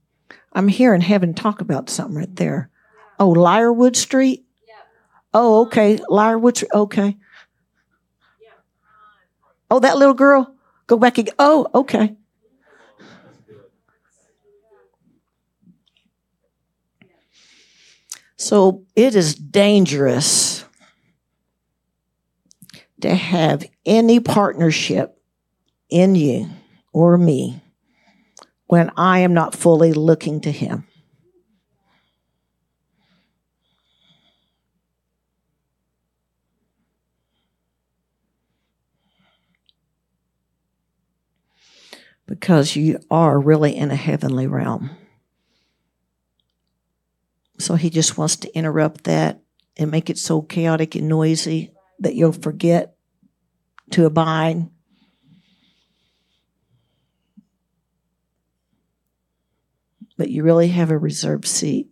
I'm hearing heaven talk about something right there. Oh, Lyrewood Street? Oh, okay. Lyrewood Street. Okay. Oh, that little girl? Go back again. Oh, okay. So it is dangerous to have any partnership in you or me when I am not fully looking to Him. Because you are really in a heavenly realm. So he just wants to interrupt that and make it so chaotic and noisy that you'll forget to abide. But you really have a reserved seat.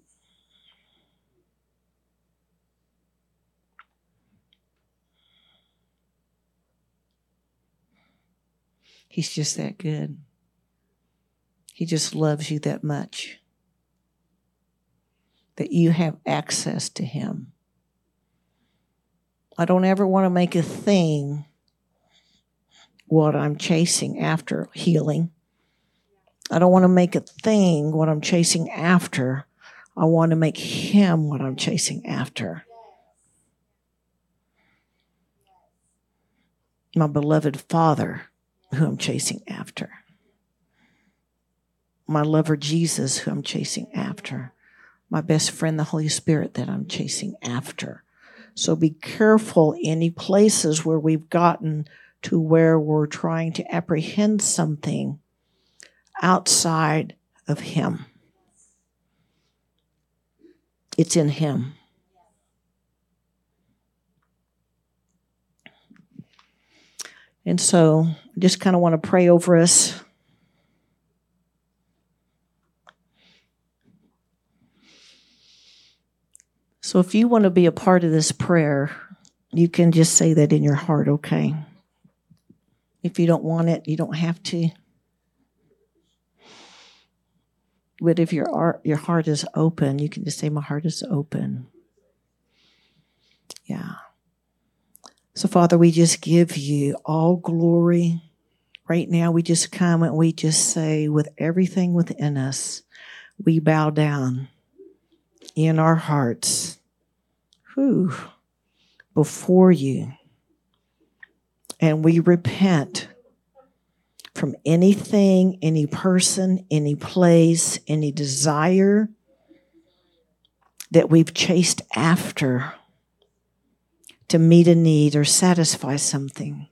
He's just that good. He just loves you that much that you have access to Him. I don't ever want to make a thing what I'm chasing after healing. I don't want to make a thing what I'm chasing after. I want to make Him what I'm chasing after. My beloved Father, who I'm chasing after my lover Jesus, who I'm chasing after, my best friend, the Holy Spirit, that I'm chasing after. So be careful any places where we've gotten to where we're trying to apprehend something outside of Him. It's in Him. And so just kind of want to pray over us. So if you want to be a part of this prayer, you can just say that in your heart, okay? If you don't want it, you don't have to. But if your your heart is open, you can just say, My heart is open. Yeah. So, Father, we just give you all glory. Right now, we just come and we just say, with everything within us, we bow down in our hearts Whew. before you. And we repent from anything, any person, any place, any desire that we've chased after to meet a need or satisfy something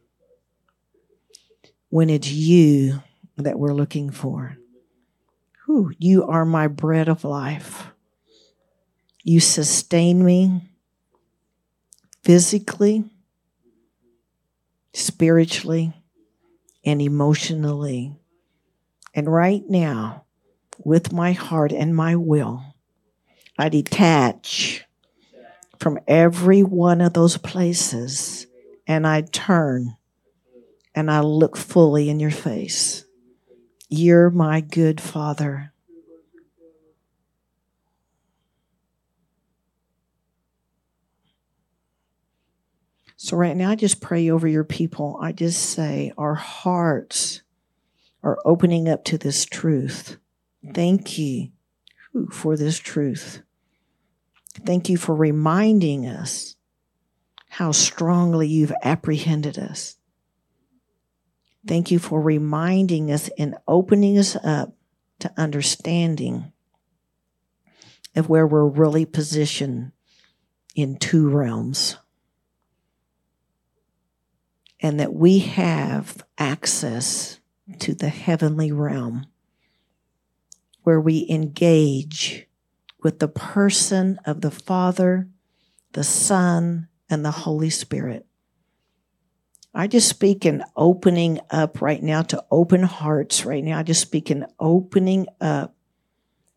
when it's you that we're looking for. Whew, you are my bread of life. You sustain me physically, spiritually, and emotionally. And right now, with my heart and my will, I detach from every one of those places and I turn and I look fully in your face. You're my good father. So, right now, I just pray over your people. I just say our hearts are opening up to this truth. Thank you for this truth. Thank you for reminding us how strongly you've apprehended us. Thank you for reminding us and opening us up to understanding of where we're really positioned in two realms. And that we have access to the heavenly realm where we engage with the person of the Father, the Son, and the Holy Spirit. I just speak in opening up right now to open hearts right now. I just speak in opening up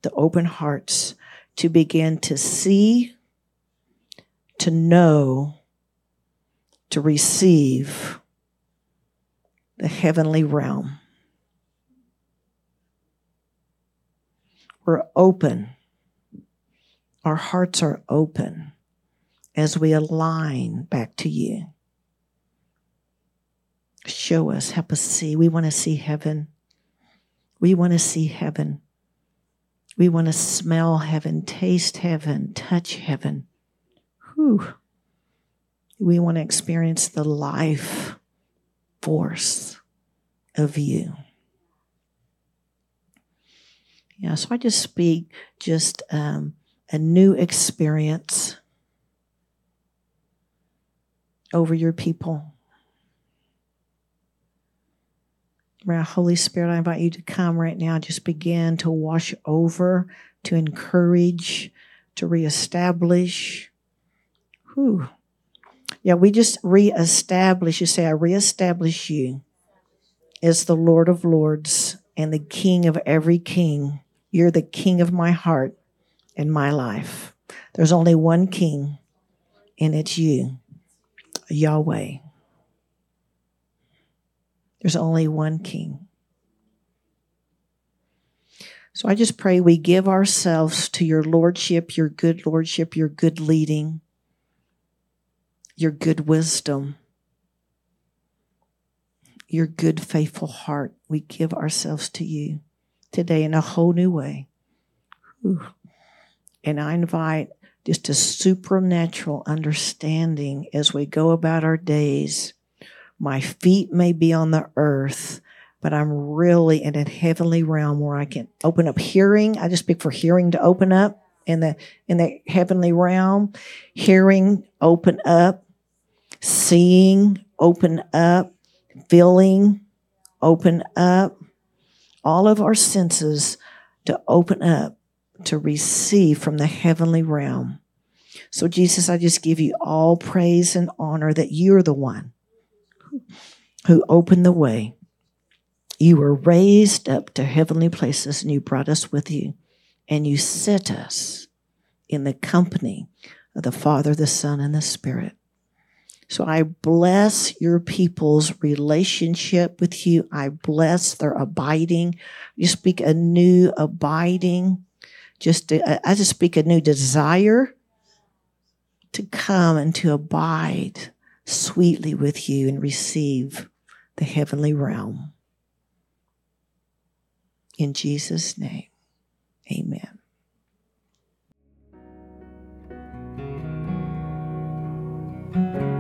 the open hearts to begin to see, to know, to receive the heavenly realm. We're open our hearts are open as we align back to you. Show us, help us see. We want to see heaven. We want to see heaven. We want to smell heaven, taste heaven, touch heaven. Whew. We want to experience the life force of you. Yeah, so I just speak just um, a new experience over your people. Holy Spirit, I invite you to come right now. Just begin to wash over, to encourage, to reestablish. Whew. Yeah, we just reestablish. You say, I reestablish you as the Lord of Lords and the King of every king. You're the King of my heart and my life. There's only one king, and it's you, Yahweh. There's only one king. So I just pray we give ourselves to your lordship, your good lordship, your good leading, your good wisdom, your good faithful heart. We give ourselves to you today in a whole new way. And I invite just a supernatural understanding as we go about our days. My feet may be on the earth, but I'm really in a heavenly realm where I can open up hearing. I just speak for hearing to open up in the in the heavenly realm. Hearing open up, seeing open up, feeling open up. All of our senses to open up to receive from the heavenly realm. So, Jesus, I just give you all praise and honor that you're the one who opened the way. You were raised up to heavenly places and you brought us with you and you set us in the company of the Father, the Son, and the Spirit. So I bless your people's relationship with you. I bless their abiding. You speak a new abiding just uh, I just speak a new desire to come and to abide sweetly with you and receive the heavenly realm. In Jesus' name, amen.